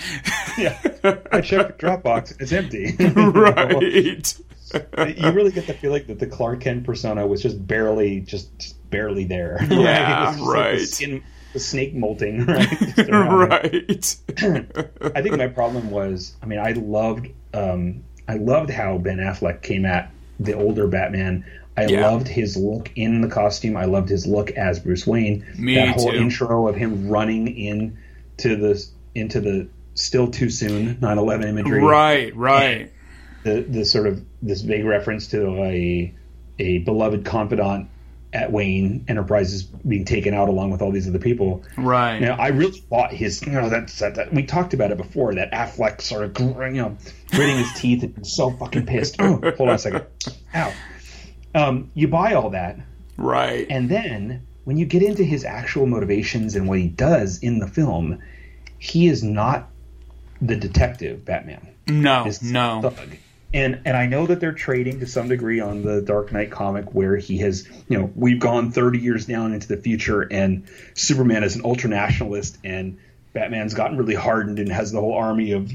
C: yeah. I checked Dropbox. It's empty.
D: right.
C: you really get the feeling that the Clark Kent persona was just barely, just, just barely there. right?
D: Yeah,
C: just like
D: right.
C: the, skin, the snake molting, right? Just around it.
D: right.
C: I think my problem was, I mean, I loved, um, I loved how Ben Affleck came at the older Batman. I
D: Yeah.
C: loved his look in the costume. I loved his look as Bruce Wayne.
D: Me
C: that whole
D: too.
C: intro of him running in to the into the still too soon 9/11 imagery.
D: Right, right.
C: The the sort of this vague reference to a a beloved confidant at Wayne Enterprises being taken out along with all these other people.
D: Right.
C: Now, I really thought his, you know, that's that, that we talked about it before. That Affleck sort of, you know, gritting his teeth and so fucking pissed. Oh, hold on a second. Ow. Um, you buy all that,
D: Right.
C: and then when you get into his actual motivations and what he does in the film, he is not the detective Batman.
D: no, no.
C: thug. And and I know that they're trading to some degree on the Dark Knight comic where he has, you know, we've gone 30 years down into the future and Superman is an ultra nationalist and Batman's gotten really hardened and has the whole army of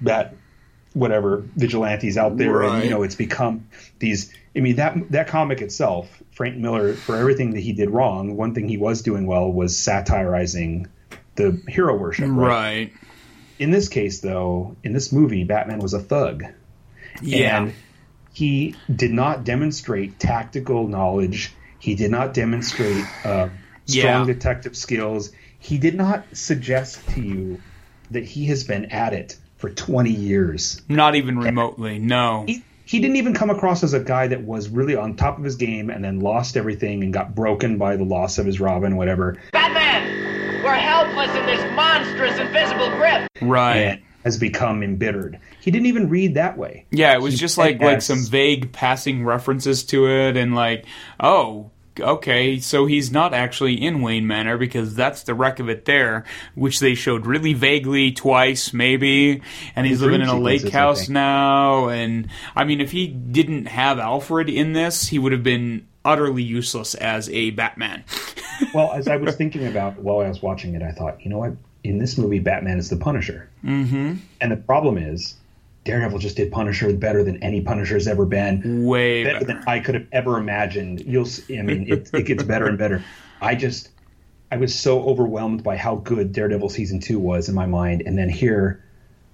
C: bat whatever vigilantes out there and you know it's become these I mean that that comic itself, Frank Miller for everything that he did wrong, one thing he was doing well was satirizing the hero worship,
D: Right.
C: in this case, though, in this movie, Batman was a thug.
D: Yeah.
C: And he did not demonstrate tactical knowledge. He did not demonstrate uh, strong
D: Yeah.
C: detective skills. He did not suggest to you that he has been at it for 20 years.
D: Not even remotely. No.
C: He, he didn't even come across as a guy that was really on top of his game and then lost everything and got broken by the loss of his Robin, whatever.
F: Batman! We're helpless in this monstrous invisible grip!
D: Right.
C: And has become embittered. He didn't even read that way.
D: Yeah, it was
C: He
D: just like like some vague passing references to it, and like, oh, okay, so he's not actually in Wayne Manor because that's the wreck of it there, which they showed really vaguely twice, maybe. And he's living in a lake house now, and I mean, if he didn't have Alfred in this, he would have been utterly useless as a Batman.
C: well, as I was thinking about while I was watching it, I thought, you know what? In this movie, Batman is the Punisher. Mm-hmm. And the problem is, Daredevil just did Punisher better than any Punisher's ever been.
D: Way
C: better
D: better.
C: than I could have ever imagined. You'll, see, I mean, it, it gets better and better. I just, I was so overwhelmed by how good Daredevil season two was in my mind, and then here,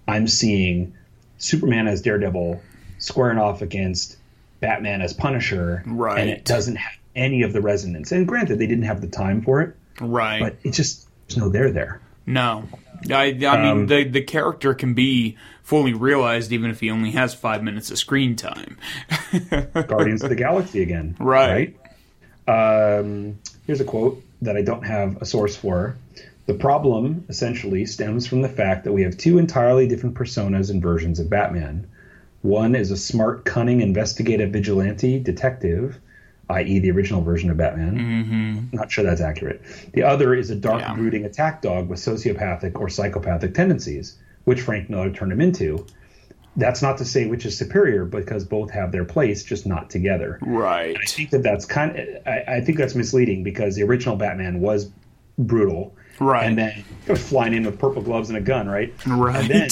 C: I'm seeing Superman as Daredevil squaring off against Batman as Punisher,
D: Right.
C: And it doesn't have any of the resonance. And granted, they didn't have the time for it,
D: Right.
C: but it just there's no there there.
D: No, I, I mean
C: Um,
D: the the character can be fully realized even if he only has five minutes of screen time.
C: Guardians of the Galaxy again.
D: Right.
C: right? Um, here's a quote that I don't have a source for. The problem essentially stems from the fact that we have two entirely different personas and versions of Batman. One is a smart, cunning, investigative vigilante detective, i.e., the original version of Batman. Mm-hmm. Not sure that's accurate. The other is a dark,
D: Yeah.
C: brooding attack dog with sociopathic or psychopathic tendencies, which Frank Miller turned him into. That's not to say which is superior, because both have their place, just not together.
D: Right.
C: I think that that's kind of, I, I think that's misleading because the original Batman was brutal,
D: Right.
C: And then flying in with purple gloves and a gun, right?
D: Right.
C: And then,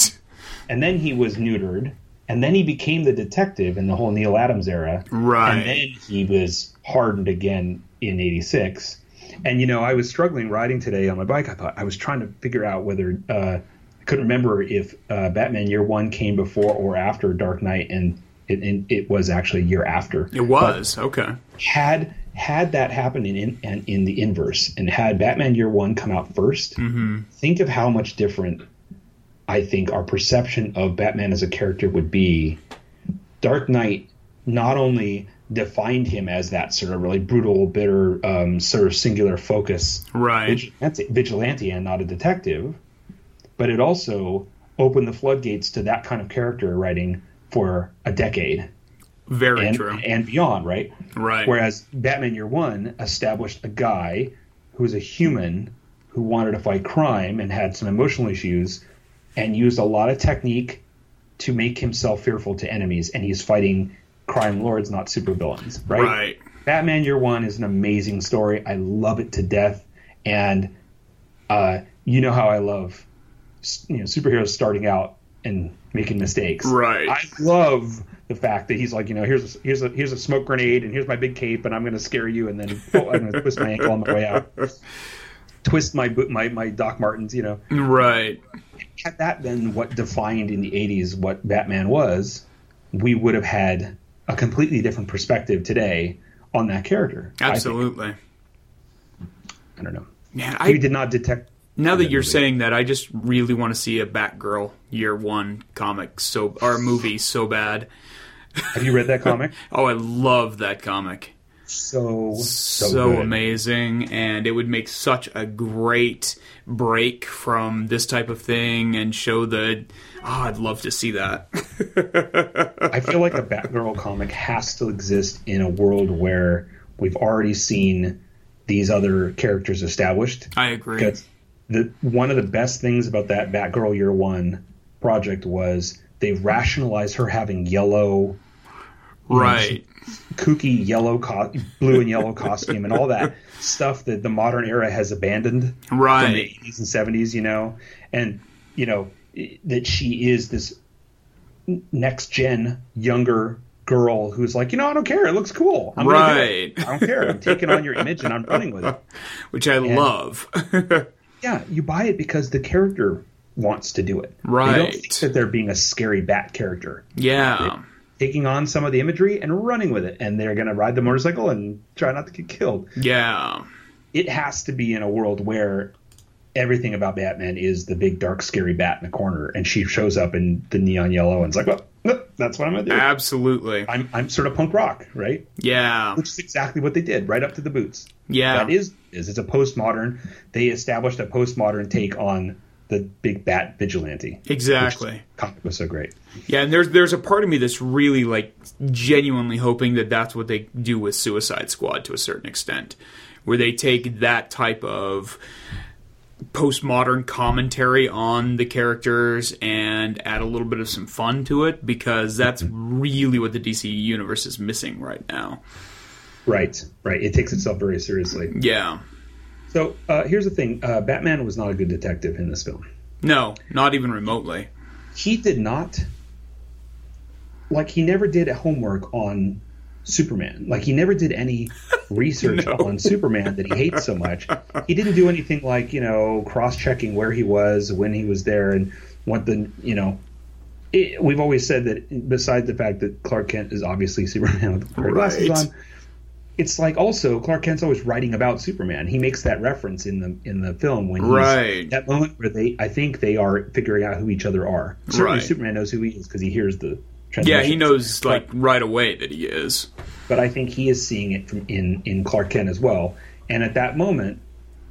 C: and then he was neutered, and then he became the detective in the whole Neal Adams era,
D: Right.
C: And then he was hardened again in '86. And you know, I was struggling riding today on my bike. I thought I was trying to figure out whether uh, I couldn't remember if uh, Batman Year One came before or after Dark Knight, and it, and it was actually a year after
D: It was okay.
C: had had that happened in in, in the inverse and had Batman Year One come out 1st think of how much different I think our perception of Batman as a character would be. Dark Knight not only defined him as that sort of really brutal, bitter, um, sort of singular focus
D: Right.
C: vigilante, vigilante and not a detective, but it also opened the floodgates to that kind of character writing for a decade
D: Very
C: and,
D: true.
C: and beyond, right?
D: Right.
C: Whereas Batman Year One established a guy who was a human who wanted to fight crime and had some emotional issues and used a lot of technique to make himself fearful to enemies and he's fighting crime lords, not supervillains, right?
D: Right.
C: Batman Year One is an amazing story. I love it to death, and uh, you know how I love you know superheroes starting out and making mistakes.
D: Right.
C: I love the fact that he's like, you know, here's a, here's a here's a smoke grenade, and here's my big cape, and I'm going to scare you, and then oh, I'm going to twist my ankle on my way out. Twist my boot, my my Doc Martens, you know.
D: Right.
C: Had that been what defined in the '80s what Batman was, we would have had a completely different perspective today on that character.
D: Absolutely.
C: I, don't know.
D: Man,
C: We
D: I
C: did not detect.
D: now that
C: that
D: you're
C: movie.
D: saying that, I just really want to see a Batgirl Year One comic so or movie so bad.
C: Have you read that comic?
D: Oh, I love that comic.
C: So so,
D: so, amazing and it would make such a great break from this type of thing and show the oh, I'd love to see that.
C: I feel like a Batgirl comic has to exist in a world where we've already seen these other characters established.
D: I agree.
C: The one of the best things about that Batgirl Year One project was they rationalized her having yellow,
D: Right.
C: kooky yellow, co- blue and yellow costume, and all that stuff that the modern era has abandoned right from the 80s and 70s. You know, and you know that she is this next gen younger girl who's like, you know, I don't care. It looks cool. I'm gonna do.
D: Right.
C: I don't care. I'm taking on your image and I'm running with it.
D: Which I love.
C: Yeah, you buy it because the character wants to do it. Right. They don't
D: Right.
C: think that they're being a scary bat character,
D: yeah.
C: Taking on some of the imagery and running with it, and they're going to ride the motorcycle and try not to get killed.
D: Yeah.
C: It has to be in a world where everything about Batman is the big dark scary bat in the corner, and she shows up in the neon yellow, and it's like, well, well, that's what I'm going to do.
D: Absolutely.
C: I'm I'm sort of punk rock, right?
D: Yeah.
C: Which is exactly what they did, right up to the boots.
D: Yeah.
C: That is is it's a postmodern. They established a postmodern take on the big bat vigilante.
D: Exactly.
C: Comic was so great.
D: Yeah, and there's there's a part of me that's really like genuinely hoping that that's what they do with Suicide Squad to a certain extent, where they take that type of postmodern commentary on the characters and add a little bit of some fun to it because that's really what the DC universe is missing right now.
C: Right, right. It takes itself very seriously.
D: Yeah.
C: So uh, here's the thing: uh, Batman was not a good detective in this film.
D: No, not even remotely.
C: He did not like he never did homework on Superman. Like he never did any research
D: No.
C: on Superman that he hates so much. He didn't do anything like you know cross checking where he was when he was there and what the you know. It, we've always said that besides the fact that Clark Kent is obviously Superman with glasses
D: Right.
C: on, it's like also Clark Kent's always writing about Superman. He makes that reference in the in the film when he's,
D: Right.
C: that moment where they I think they are figuring out who each other are. Certainly
D: Right.
C: Superman knows who he is because he hears the
D: Yeah, he knows like right away that he is.
C: but I think he is seeing it from in in Clark Kent as well. And at that moment,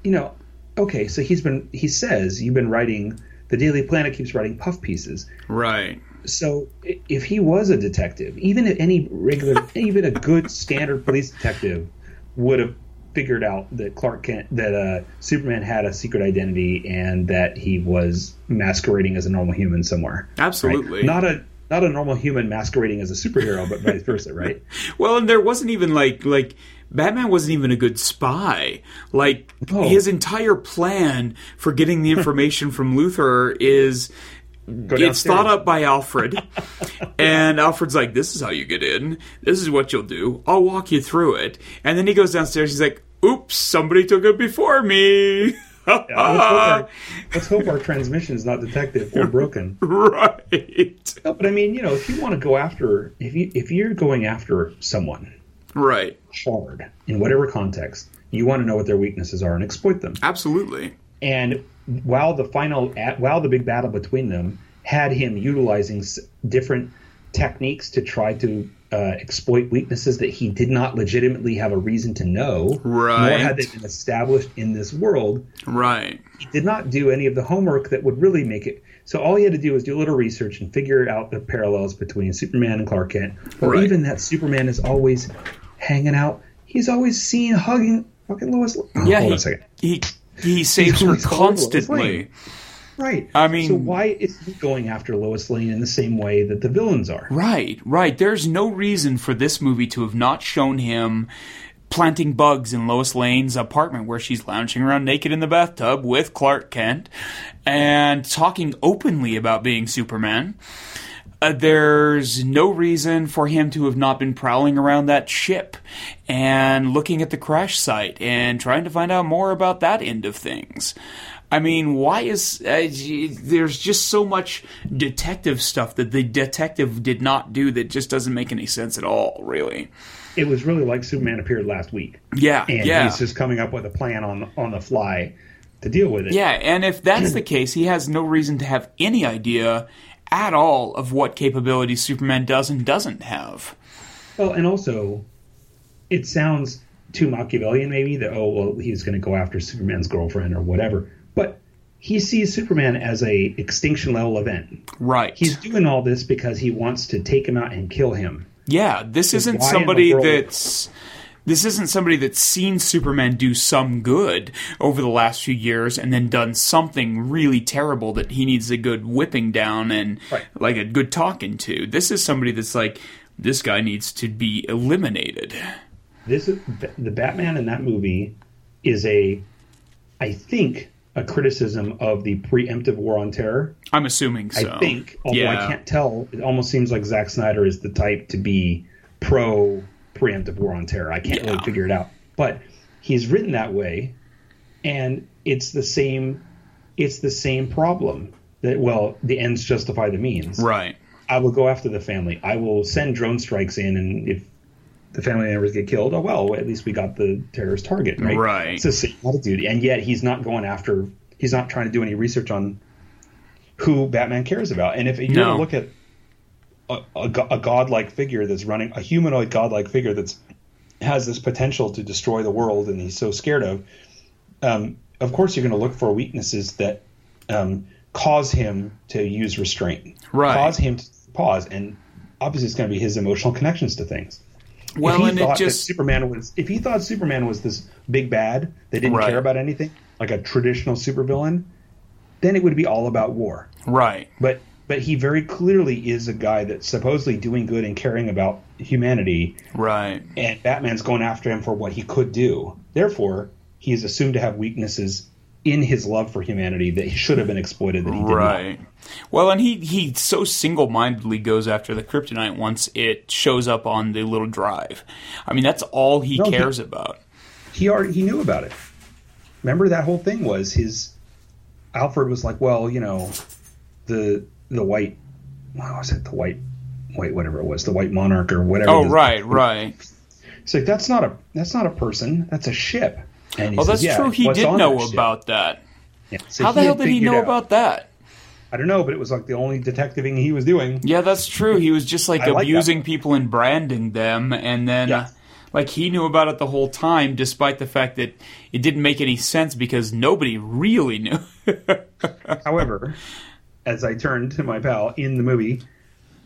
C: you know, okay, so he's been he says you've been writing the Daily Planet keeps writing puff pieces.
D: Right.
C: So if he was a detective, even if any regular, even a good standard police detective would have figured out that Clark Kent, that uh, Superman had a secret identity and that he was masquerading as a normal human somewhere. right?
D: Absolutely.
C: Not a not a normal human masquerading as a superhero, but vice versa, right?
D: Well, and there wasn't even like like Batman wasn't even a good spy. Like
C: No.
D: his entire plan for getting the information from Luthor is it's thought up by Alfred. and Alfred's like, This is how you get in. This is what you'll do. I'll walk you through it. And then he goes downstairs, he's like, Oops, somebody took it before me.
C: let's, hope our, let's hope our transmission is not defective or broken.
D: right.
C: No, but I mean, you know, if you want to go after, if you if you're going after someone
D: Right.
C: hard in whatever context, you want to know what their weaknesses are and exploit them.
D: Absolutely.
C: And while the final, at, while the big battle between them had him utilizing different techniques to try to uh, exploit weaknesses that he did not legitimately have a reason to know, nor
D: Right.
C: had they been established in this world,
D: Right.
C: he did not do any of the homework that would really make it. So all he had to do was do a little research and figure out the parallels between Superman and Clark Kent, or
D: Right.
C: even that Superman is always hanging out. He's always seen hugging fucking Lois. Oh,
D: Yeah,
C: hold on a second.
D: he he saves her
C: always called Lois
D: constantly.
C: Right.
D: I mean-
C: so why is he going after Lois Lane in the same way that the villains are?
D: Right, right. There's no reason for this movie to have not shown him planting bugs in Lois Lane's apartment where she's lounging around naked in the bathtub with Clark Kent and talking openly about being Superman. Uh, there's no reason for him to have not been prowling around that ship and looking at the crash site and trying to find out more about that end of things. I mean, why is uh, there's just so much detective stuff that the detective did not do that just doesn't make any sense at all, really.
C: It was really like Superman appeared last week,
D: Yeah,
C: and
D: yeah.
C: he's just coming up with a plan on on the fly to deal with it.
D: Yeah, and if that's the case, he has no reason to have any idea at all of what capabilities Superman does and doesn't have.
C: Well, and also, it sounds too Machiavellian, maybe that oh well, he's going to go after Superman's girlfriend or whatever. But he sees Superman as a extinction level event.
D: Right.
C: He's doing all this because he wants to take him out and kill him.
D: Yeah, this isn't
C: in the
D: somebody that's this isn't somebody that's seen Superman do some good over the last few years and then done something really terrible that he needs a good whipping down and
C: Right.
D: like a good talking to. This is somebody that's like this guy needs to be eliminated.
C: This is the Batman in that movie is a, I think, a criticism of the preemptive war on terror.
D: I'm assuming so.
C: I think, although
D: yeah.
C: I can't tell, it almost seems like Zack Snyder is the type to be pro preemptive war on terror. I can't
D: Yeah.
C: really figure it out, but he's written that way, and it's the same. It's the same problem that well, the ends justify the means.
D: Right.
C: I will go after the family. I will send drone strikes in, and if the family members get killed, oh well, at least we got the terrorist target, right?
D: Right.
C: It's the same attitude, and yet he's not going after. He's not trying to do any research on who Batman cares about. And if you're
D: No.
C: look at a, a, go- a godlike figure that's running, a humanoid godlike figure that's has this potential to destroy the world, and he's so scared of, um, of course you're going to look for weaknesses that um, cause him to use restraint,
D: Right.
C: cause him to pause, and obviously it's going to be his emotional connections to things.
D: Well,
C: if he
D: and it
C: thought
D: just
C: that Superman was, if he thought Superman was this big bad that didn't
D: Right.
C: care about anything, like a traditional supervillain, then it would be all about war.
D: right.
C: But but he very clearly is a guy that's supposedly doing good and caring about humanity,
D: Right.
C: and Batman's going after him for what he could do. Therefore, he is assumed to have weaknesses in his love for humanity that he should have been exploited that he didn't.
D: Right. Well, and he he so single mindedly goes after the kryptonite once it shows up on the little drive. I mean, that's all he
C: No, he-
D: cares about.
C: He already he knew about it. Remember that whole thing was his Alfred was like, well, you know, the the white what was it, the white white whatever it was, the white monarch or whatever.
D: Oh, right, right.
C: Like, "That's not a that's not a person. That's a ship." And
D: Oh,
C: says,
D: that's
C: "Yeah,
D: true. He did know
C: that
D: about that.
C: Yeah, so
D: How the hell did he know
C: out-
D: about that?
C: I don't know, but it was like the only detectiving he was doing.
D: Yeah, that's true. He was just like
C: I like
D: abusing
C: one.
D: people and branding them, and then uh, like he knew about it the whole time, despite the fact that it didn't make any sense because nobody really knew.
C: However, as I turned to my pal in the movie,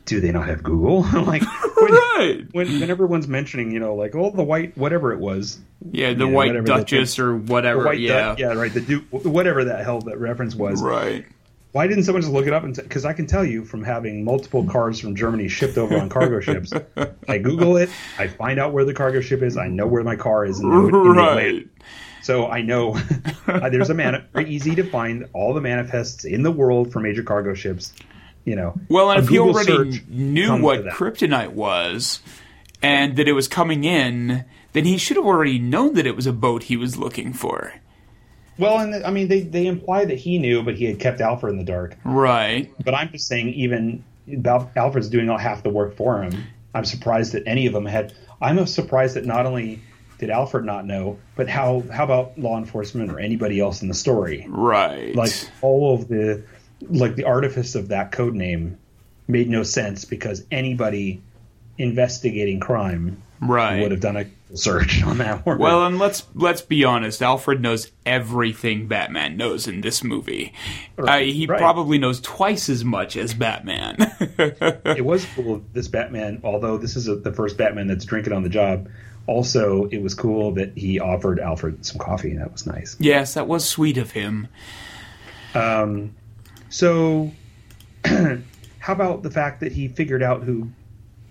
C: do they not have Google? like, when,
D: right?
C: when, when everyone's mentioning, you know, like, oh, the white, whatever it was,
D: Yeah, the White Duchess or whatever. yeah.
C: yeah, right, the Duke, whatever that hell that reference was.
D: Right.
C: Why didn't someone just look it up? Because I can tell you from having multiple cars from Germany shipped over on cargo ships, I Google it, I find out where the cargo ship is, I know where my car is in the, in
D: Right.
C: So I know uh, there's a man very easy to find all the manifests in the world for major cargo ships. You know,
D: Well, and if he
C: Google
D: already knew what kryptonite was and that it was coming in, then he should have already known that it was a boat he was looking for.
C: Well, and I mean, they they imply that he knew, but he had kept Alfred in the dark.
D: Right.
C: But I'm just saying, even Alfred's doing all half the work for him. I'm surprised that any of them had. I'm surprised that not only did Alfred not know, but how how about law enforcement or anybody else in the story?
D: Right.
C: Like all of the like the artifice of that code name made no sense because anybody investigating crime
D: right.
C: would have done a search on that word.
D: Well, and let's let's be honest. Alfred knows everything Batman knows in this movie. Uh, he
C: right.
D: probably knows twice as much as Batman.
C: it was cool. This Batman, although this is a, the first Batman that's drinking on the job. Also, it was cool that he offered Alfred some coffee. And that was nice.
D: yes, that was sweet of him.
C: Um, so, how about the fact that he figured out who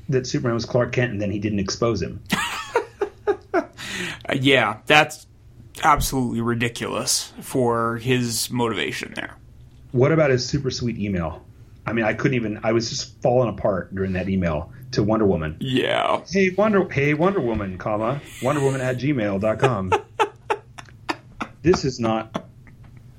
C: that Superman was Clark Kent, and then he didn't expose him?
D: Yeah, that's absolutely ridiculous for his motivation there.
C: What about his super sweet email? I mean, I couldn't even. I was just falling apart during that email to Wonder Woman.
D: Yeah.
C: Hey Wonder, hey Wonder Woman, comma Wonder Woman at gmail.com. this is not.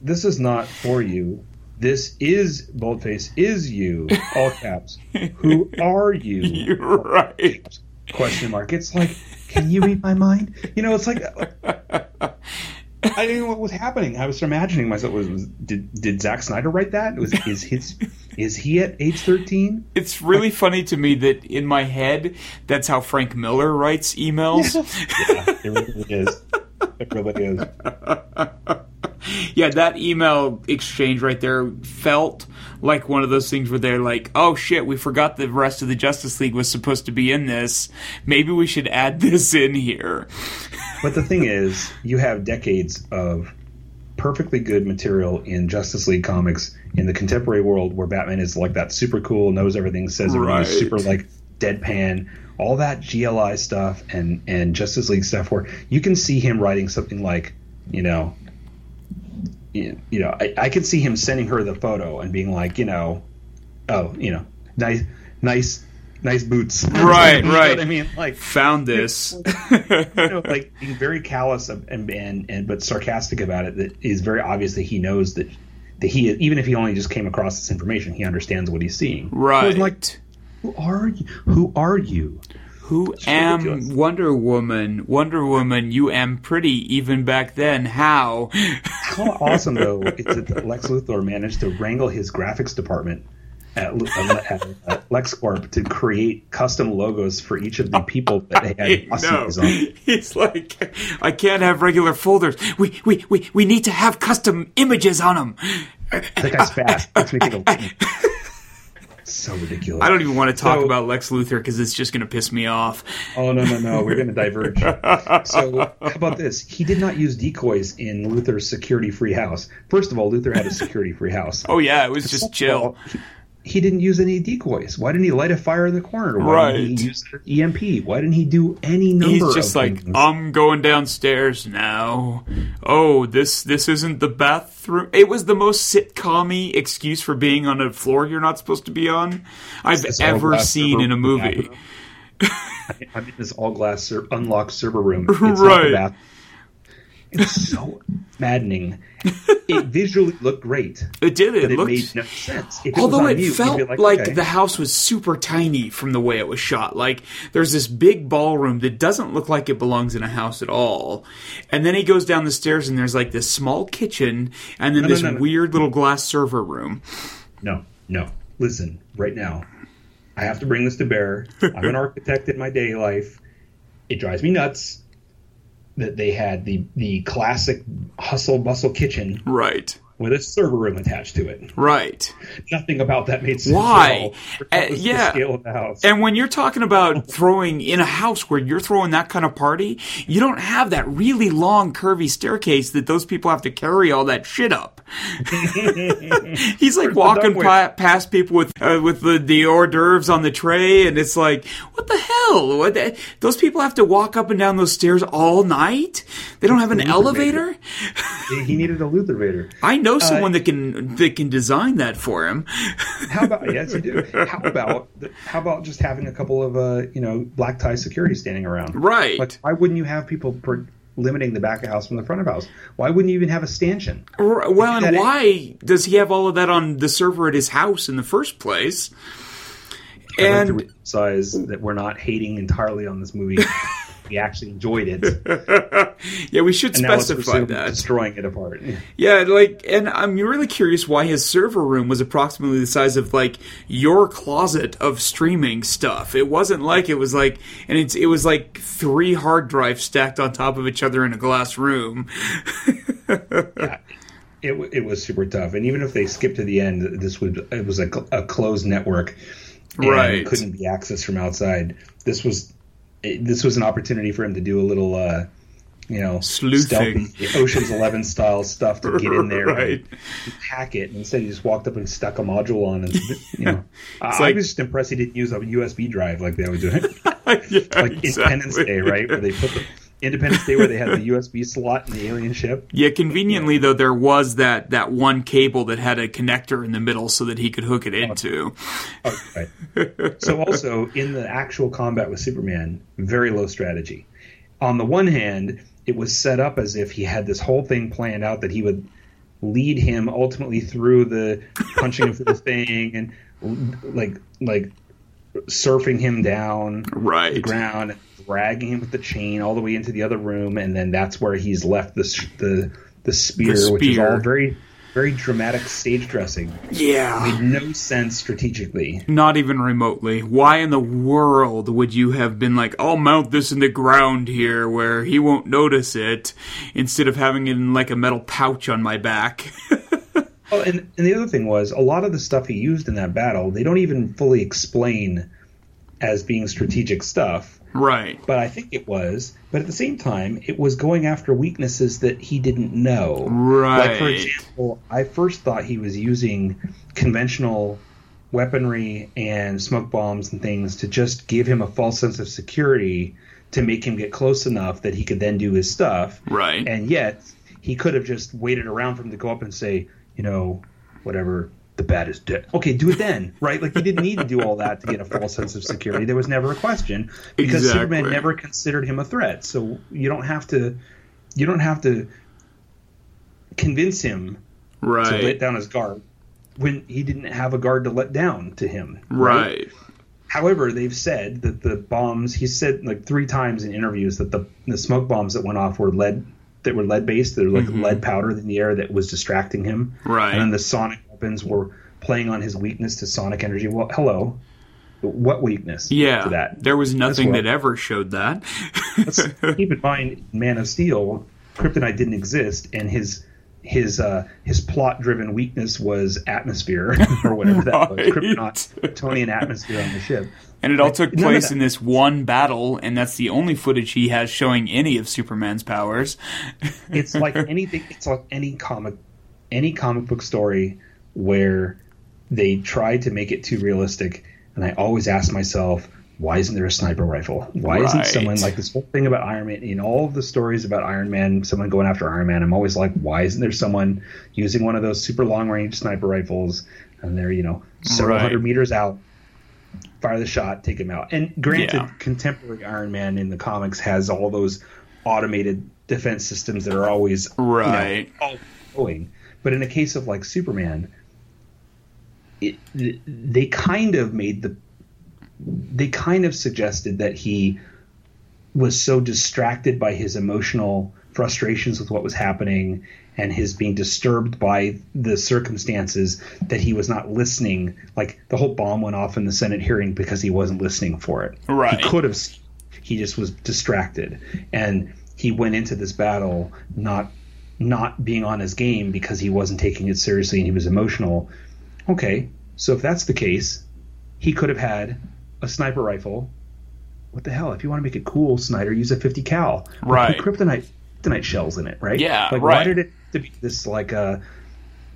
C: This is not for you. This is boldface. Is you all caps? Who are you?
D: You're right.
C: Question mark. It's like, can you read my mind? You know, it's like. I didn't know what was happening. I was imagining myself. Was, was did did Zack Snyder write that? Was is his is he at age thirteen?
D: It's really funny to me that in my head, that's how Frank Miller writes emails.
C: Yeah, it really is. It really is.
D: yeah, that email exchange right there felt like one of those things where they're like, "Oh shit, we forgot the rest of the Justice League was supposed to be in this. Maybe we should add this in here."
C: But the thing is, you have decades of perfectly good material in Justice League comics in the contemporary world where Batman is like that super cool, knows everything, says everything,
D: Right.
C: super like deadpan. All that JLI stuff and and Justice League stuff where you can see him writing something like, you know, you know, I, I could see him sending her the photo and being like, you know, oh, you know, nice, nice, nice boots.
D: Right,
C: You know
D: right.
C: what I mean, like
D: Found this.
C: you know, like being very callous and, and and but sarcastic about it. That is very obvious that he knows that that he even if he only just came across this information, he understands what he's seeing.
D: Right.
C: Like, who are you? Who are you?
D: Who am
C: ridiculous.
D: Wonder Woman? Wonder Woman, you am pretty even back then. How?
C: How awesome though is it that Lex Luthor managed to wrangle his graphics department at, at, at LexCorp to create custom logos for each of the people that they had costumes on.
D: He's like, I can't have regular folders. We we we, we need to have custom images on them.
C: That guy's fast. Makes me think of so ridiculous.
D: I don't even want to talk
C: So-
D: about Lex Luthor because it's just going to piss me off.
C: Oh no no no! We're going to diverge. so how about this? He did not use decoys in Luthor's security-free house. First of all, Luther had a security-free house.
D: Oh yeah, it was just chill.
C: He, he didn't use any decoys. Why didn't he light a fire in the corner? Why
D: Right.
C: didn't he use EMP? Why didn't he do any number?
D: He's just like,
C: things?
D: I'm going downstairs now. Oh, this this isn't the bathroom. It was the most sitcom excuse for being on a floor you're not supposed to be on I've ever seen in a movie.
C: I'm in this all glass ser- unlocked server room. It's
D: Right.
C: It's so maddening. It visually looked great,
D: It did. It,
C: but it
D: looked.
C: made no sense. If it
D: Although
C: on
D: it
C: mute,
D: felt like,
C: like, okay.
D: the house was super tiny from the way it was shot. Like there's this big ballroom that doesn't look like it belongs in a house at all. And then he goes down the stairs and there's like this small kitchen and then
C: No,
D: this
C: no, no.
D: weird little glass server room.
C: No, no. Listen, right now, I have to bring this to bear. I'm an architect in my daily life. It drives me nuts that they had the the classic hustle bustle kitchen
D: Right.
C: With a server room attached to it.
D: Right.
C: Nothing about that made sense.
D: Why? Uh, yeah.
C: scale of the house.
D: And when you're talking about throwing in a house where you're throwing that kind of party, you don't have that really long curvy staircase that those people have to carry all that shit up. He's like walking pa- past people with uh, with the, the hors d'oeuvres on the tray, and it's like, what the hell? What the, those people have to walk up and down those stairs all night. They don't have an elevator.
C: he needed a Luther Vader.
D: I know someone that can that can design that for him.
C: How about yes, you do. How about how about just having a couple of uh you know black tie security standing around?
D: Right.
C: Like why wouldn't you have people per- limiting the back of house from the front of house? Why wouldn't you even have a stanchion?
D: Well, and why does he have all of that on the server at his house in the first place?
C: Like to
D: And
C: emphasize that we're not hating entirely on this movie. we actually enjoyed it,
D: yeah, we should
C: and
D: specify that.
C: destroying it apart.
D: Yeah, like, and I'm really curious why his server room was approximately the size of like your closet of streaming stuff. It wasn't like it was like, and it's it was like three hard drives stacked on top of each other in a glass room.
C: yeah. It, it was super tough, and even if they skipped to the end, this would it was a, a closed network, and
D: Right.
C: Couldn't be accessed from outside. This was it, this was an opportunity for him to do a little, uh, you know,
D: Sleuthing.
C: stealthy Ocean's Eleven style stuff to get in there
D: Right.
C: and hack it. And instead, he just walked up and stuck a module on, and you know, I, I was just impressed he didn't use a USB drive like they would do.
D: Yeah,
C: like Independence Day, right? Where they put the Independence Day where they had the USB slot in the alien ship.
D: Yeah, conveniently though, there was that that one cable that had a connector in the middle so that he could hook it oh. into.
C: Oh, right. so also in the actual combat with Superman, very low strategy. On the one hand, it was set up as if he had this whole thing planned out that he would lead him ultimately through the punching of the thing and like like surfing him down
D: Right.
C: the ground, and dragging him with the chain all the way into the other room, and then that's where he's left the the the spear,
D: The
C: which is all very very dramatic stage dressing.
D: Yeah.
C: Made no sense strategically.
D: Not even remotely. Why in the world would you have been like, I'll mount this in the ground here where he won't notice it, instead of having it in like a metal pouch on my back?
C: Oh, and, and the other thing was a lot of the stuff he used in that battle, they don't even fully explain as being strategic stuff.
D: Right.
C: But I think it was. But at the same time, it was going after weaknesses that he didn't know. Right. Like for example, I first thought he was using conventional weaponry and smoke bombs and things to just give him a false sense of security to make him get close enough that he could then do his stuff.
D: Right.
C: And yet, he could have just waited around for him to go up and say, you know, whatever, the bat is dead. Okay, do it then, right? Like he didn't need to do all that to get a false sense of security. There was never a question because
D: Exactly.
C: Superman never considered him a threat. So you don't have to, you don't have to convince him right. to let down his guard when he didn't have a guard to let down to him.
D: Right.
C: However, they've said that the bombs he said like three times in interviews that the the smoke bombs that went off were lead that were lead based. They're like lead powder in the air that was distracting him.
D: Mm-hmm. Right.
C: And then the sonic weapons were playing on his weakness to sonic energy. Well, hello. What weakness
D: Yeah.
C: to that?
D: There was nothing that ever showed that.
C: Let's keep in mind, Man of Steel, Kryptonite didn't exist, and his his uh, his plot driven weakness was atmosphere or whatever that was.
D: Right.
C: Kryptonite, Kryptonian atmosphere on the ship.
D: And it all took place in this one battle, and that's the only footage he has showing any of Superman's powers.
C: It's like anything. It's like any comic, any comic book story where they try to make it too realistic, and I always ask myself. Why isn't there a sniper rifle? Why isn't someone like this whole thing about Iron Man in all of the stories about Iron Man, someone going after Iron Man? I'm always like, why isn't there someone using one of those super long range sniper rifles and they're, you know, several
D: Right.
C: hundred meters out, fire the shot, take him out. And granted,
D: Yeah.
C: contemporary Iron Man in the comics has all those automated defense systems that are always you know,
D: Right.
C: all going. But in a case of like Superman, it, they kind of made the they kind of suggested that he was so distracted by his emotional frustrations with what was happening and his being disturbed by the circumstances that he was not listening. Like the whole bomb went off in the senate hearing because he wasn't listening for it.
D: Right.
C: he could have he just was distracted. And he went into this battle not not being on his game because he wasn't taking it seriously and he was emotional okay so if that's the case he could have had a sniper rifle. What the hell? If you want to make it cool snyder use a 50 cal.
D: Right.
C: put kryptonite kryptonite shells in it right?
D: Yeah,
C: like why did it have to be this like uh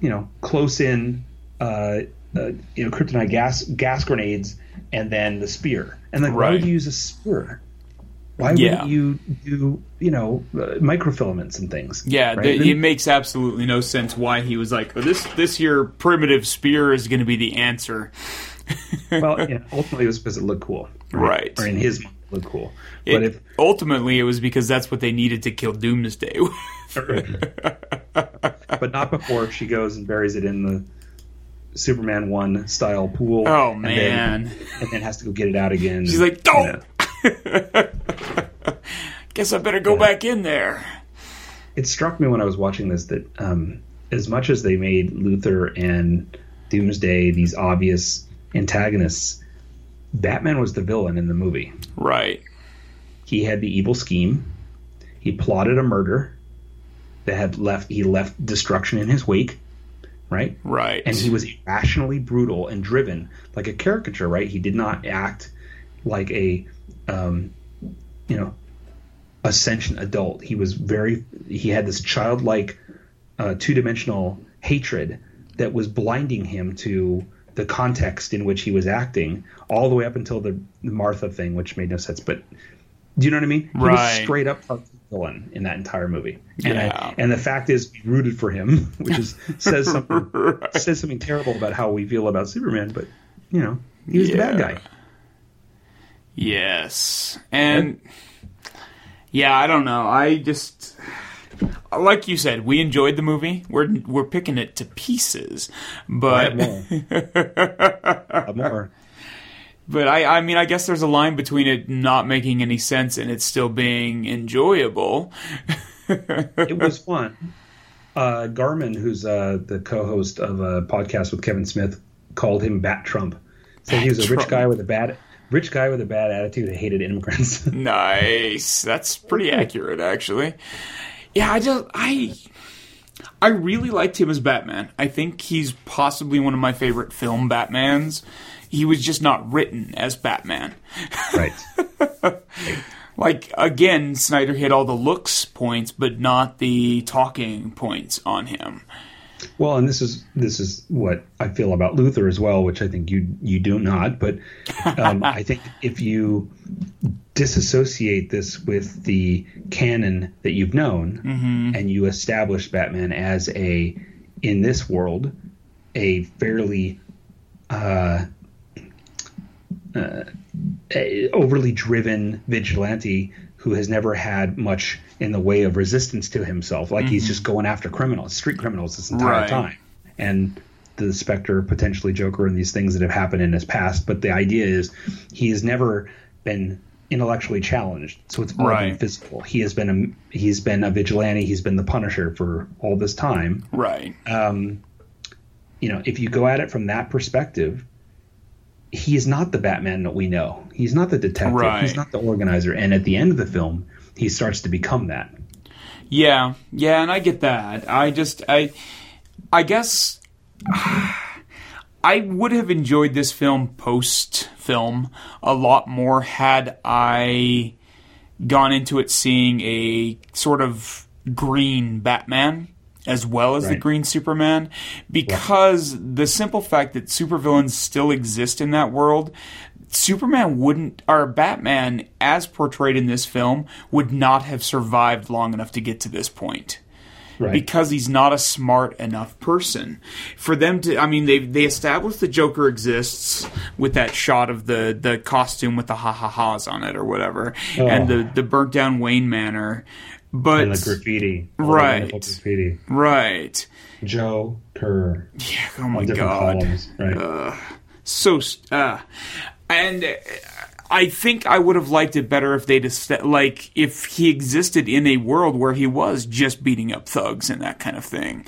C: you know close in uh, uh you know kryptonite gas gas grenades and then the spear? And like why
D: Right.
C: would you use a spear why
D: Yeah.
C: wouldn't you do you know uh, microfilaments and things
D: Yeah,
C: right?
D: the, it makes absolutely no sense why he was like, oh, this this here primitive spear is going to be the answer.
C: well yeah, ultimately it was because it looked cool
D: Right.
C: or in his mind it looked cool
D: It-
C: but if
D: ultimately, it was because that's what they needed to kill Doomsday. With.
C: But not before she goes and buries it in the Superman one style pool.
D: Oh,
C: and
D: man.
C: then, and then has to go get it out again.
D: She's like, "Don't!" Guess I better go back in there.
C: It struck me when I was watching this that um, as much as they made Luthor and Doomsday these obvious antagonists, Batman was the villain in the movie.
D: Right.
C: He had the evil scheme. He plotted a murder that had left he left destruction in his wake, right?
D: Right.
C: and he was irrationally brutal and driven like a caricature right he did not act like a um, you know a sentient adult he was very he had this childlike uh, two-dimensional hatred that was blinding him to the context in which he was acting all the way up until the, the martha thing which made no sense but do you know what i mean he was
D: Right.
C: straight up a villain in that entire movie and, I-
D: Yeah.
C: and the fact is we rooted for him which is says something says something terrible about how we feel about Superman, but you know, he was the bad guy.
D: Yes. And yeah, I don't know. I just like you said, we enjoyed the movie. We're we're picking it to pieces. But
C: more. More.
D: but I I mean, I guess there's a line between it not making any sense and it still being enjoyable.
C: It was fun. Uh, Garman, who's uh, the co-host of a podcast with Kevin Smith, called him Bat Trump. Said he was a rich guy with a bad, rich guy with a bad attitude who hated immigrants.
D: Nice. That's pretty accurate, actually. Yeah, I just I I really liked him as Batman. I think he's possibly one of my favorite film Batmans. He was just not written as Batman.
C: right.
D: Like again, Snyder hit all the looks points, but not the talking points on him.
C: Well, and this is this is what I feel about Luthor as well, which I think you you do not. But um, I think if you disassociate this with the canon that you've known, and you establish Batman as a in this world a fairly uh, uh, a overly driven vigilante who has never had much in the way of resistance to himself. Like he's just going after criminals, street criminals, this entire
D: Right.
C: time. And the Spectre, potentially Joker, and these things that have happened in his past. But the idea is he has never been intellectually challenged, so it's all been
D: Right.
C: physical. He has been a he's been a vigilante. He's been the Punisher for all this time
D: Right.
C: um, you know, if you go at it from that perspective, he is not the Batman that we know. He's not the detective.
D: Right.
C: He's not the organizer. And at the end of the film, he starts to become that.
D: Yeah, yeah, and I get that. I just I I guess I would have enjoyed this film post film a lot more had I gone into it seeing a sort of green Batman as well as the green Superman because the simple fact that supervillains still exist in that world Superman wouldn't, or Batman, as portrayed in this film, would not have survived long enough to get to this point
C: Right.
D: because he's not a smart enough person for them to. I mean, they they established the Joker exists with that shot of the the costume with the ha ha ha's on it or whatever, and oh. the the burnt down Wayne Manor. But
C: and the graffiti,
D: Right.
C: graffiti.
D: right.
C: Joe Kerr
D: Yeah, oh my god.
C: columns, right?
D: so uh, and uh, I think I would have liked it better if they just like if he existed in a world where he was just beating up thugs and that kind of thing.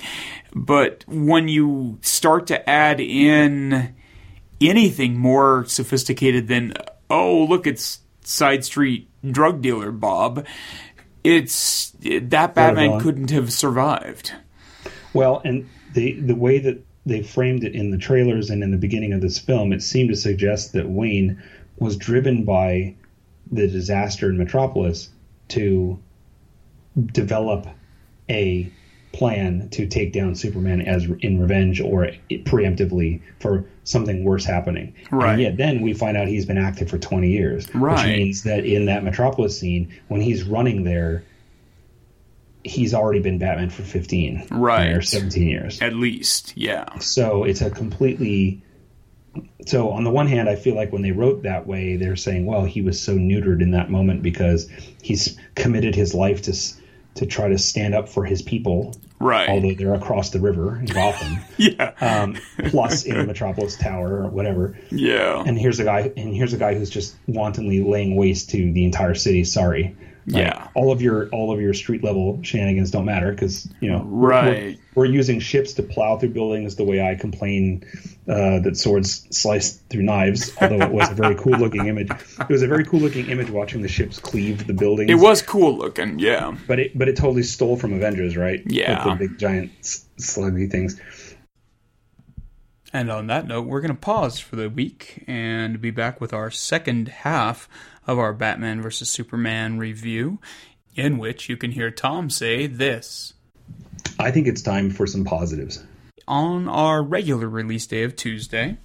D: But when you start to add in anything more sophisticated than oh look it's side street drug dealer Bob, it's that Batman couldn't have survived.
C: Well, and the the way that they framed it in the trailers and in the beginning of this film, it seemed to suggest that Wayne was driven by the disaster in Metropolis to develop a plan to take down Superman as in revenge or preemptively for something worse happening.
D: Right.
C: And yet then we find out he's been active for 20 years,
D: Right.
C: which means that in that Metropolis scene when he's running there he's already been Batman for 15
D: Right.
C: or 17 years.
D: At least, yeah.
C: So it's a completely. So on the one hand, I feel like when they wrote that way, they're saying, well, he was so neutered in that moment because he's committed his life to to try to stand up for his people,
D: Right.
C: although they're across the river in Gotham,
D: Yeah.
C: um, plus in the Metropolis Tower or whatever.
D: yeah.
C: And here's a guy, and here's a guy who's just wantonly laying waste to the entire city. Sorry. Like,
D: Yeah.
C: all of your all of your street level shenanigans don't matter because you know
D: Right.
C: We're, we're using ships to plow through buildings the way I complain uh, that swords slice through knives. Although it was a very cool looking image. It was a very cool looking image watching the ships cleave the buildings.
D: It was cool looking, yeah.
C: but it but it totally stole from Avengers, right?
D: Yeah.
C: With the big giant s- sluggy things.
D: And on that note, we're going to pause for the week and be back with our second half of our Batman vs. Superman review, in which you can hear Tom say this.
C: I think it's time for some positives.
D: On our regular release day of Tuesday,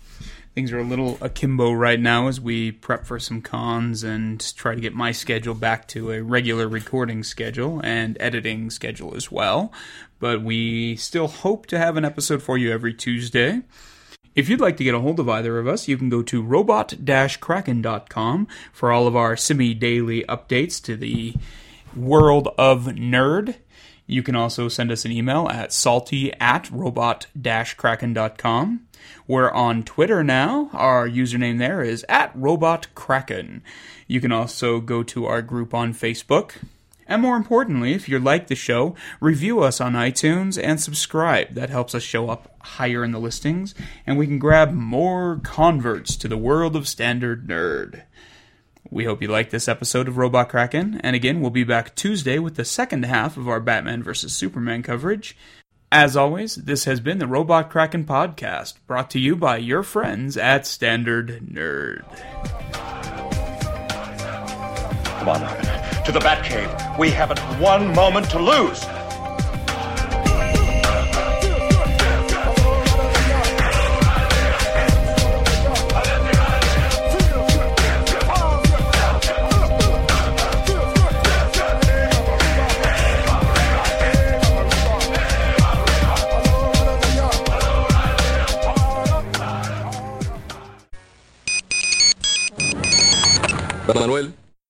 D: things are a little akimbo right now as we prep for some cons and try to get my schedule back to a regular recording schedule and editing schedule as well. But we still hope to have an episode for you every Tuesday. If you'd like to get a hold of either of us, you can go to robot-kraken.com for all of our semi-daily updates to the world of nerd. You can also send us an email at salty at robot-kraken.com. We're on Twitter now. Our username there is at robotkraken. You can also go to our group on Facebook. And more importantly, if you like the show, review us on iTunes and subscribe. That helps us show up higher in the listings, and we can grab more converts to the world of standard nerd. We hope you liked this episode of Robot Kraken, and again, we'll be back Tuesday with the second half of our Batman vs. Superman coverage. As always, this has been the Robot Kraken podcast, brought to you by your friends at Standard Nerd.
B: Come on. To the Batcave. We haven't one moment to lose.
G: Manuel,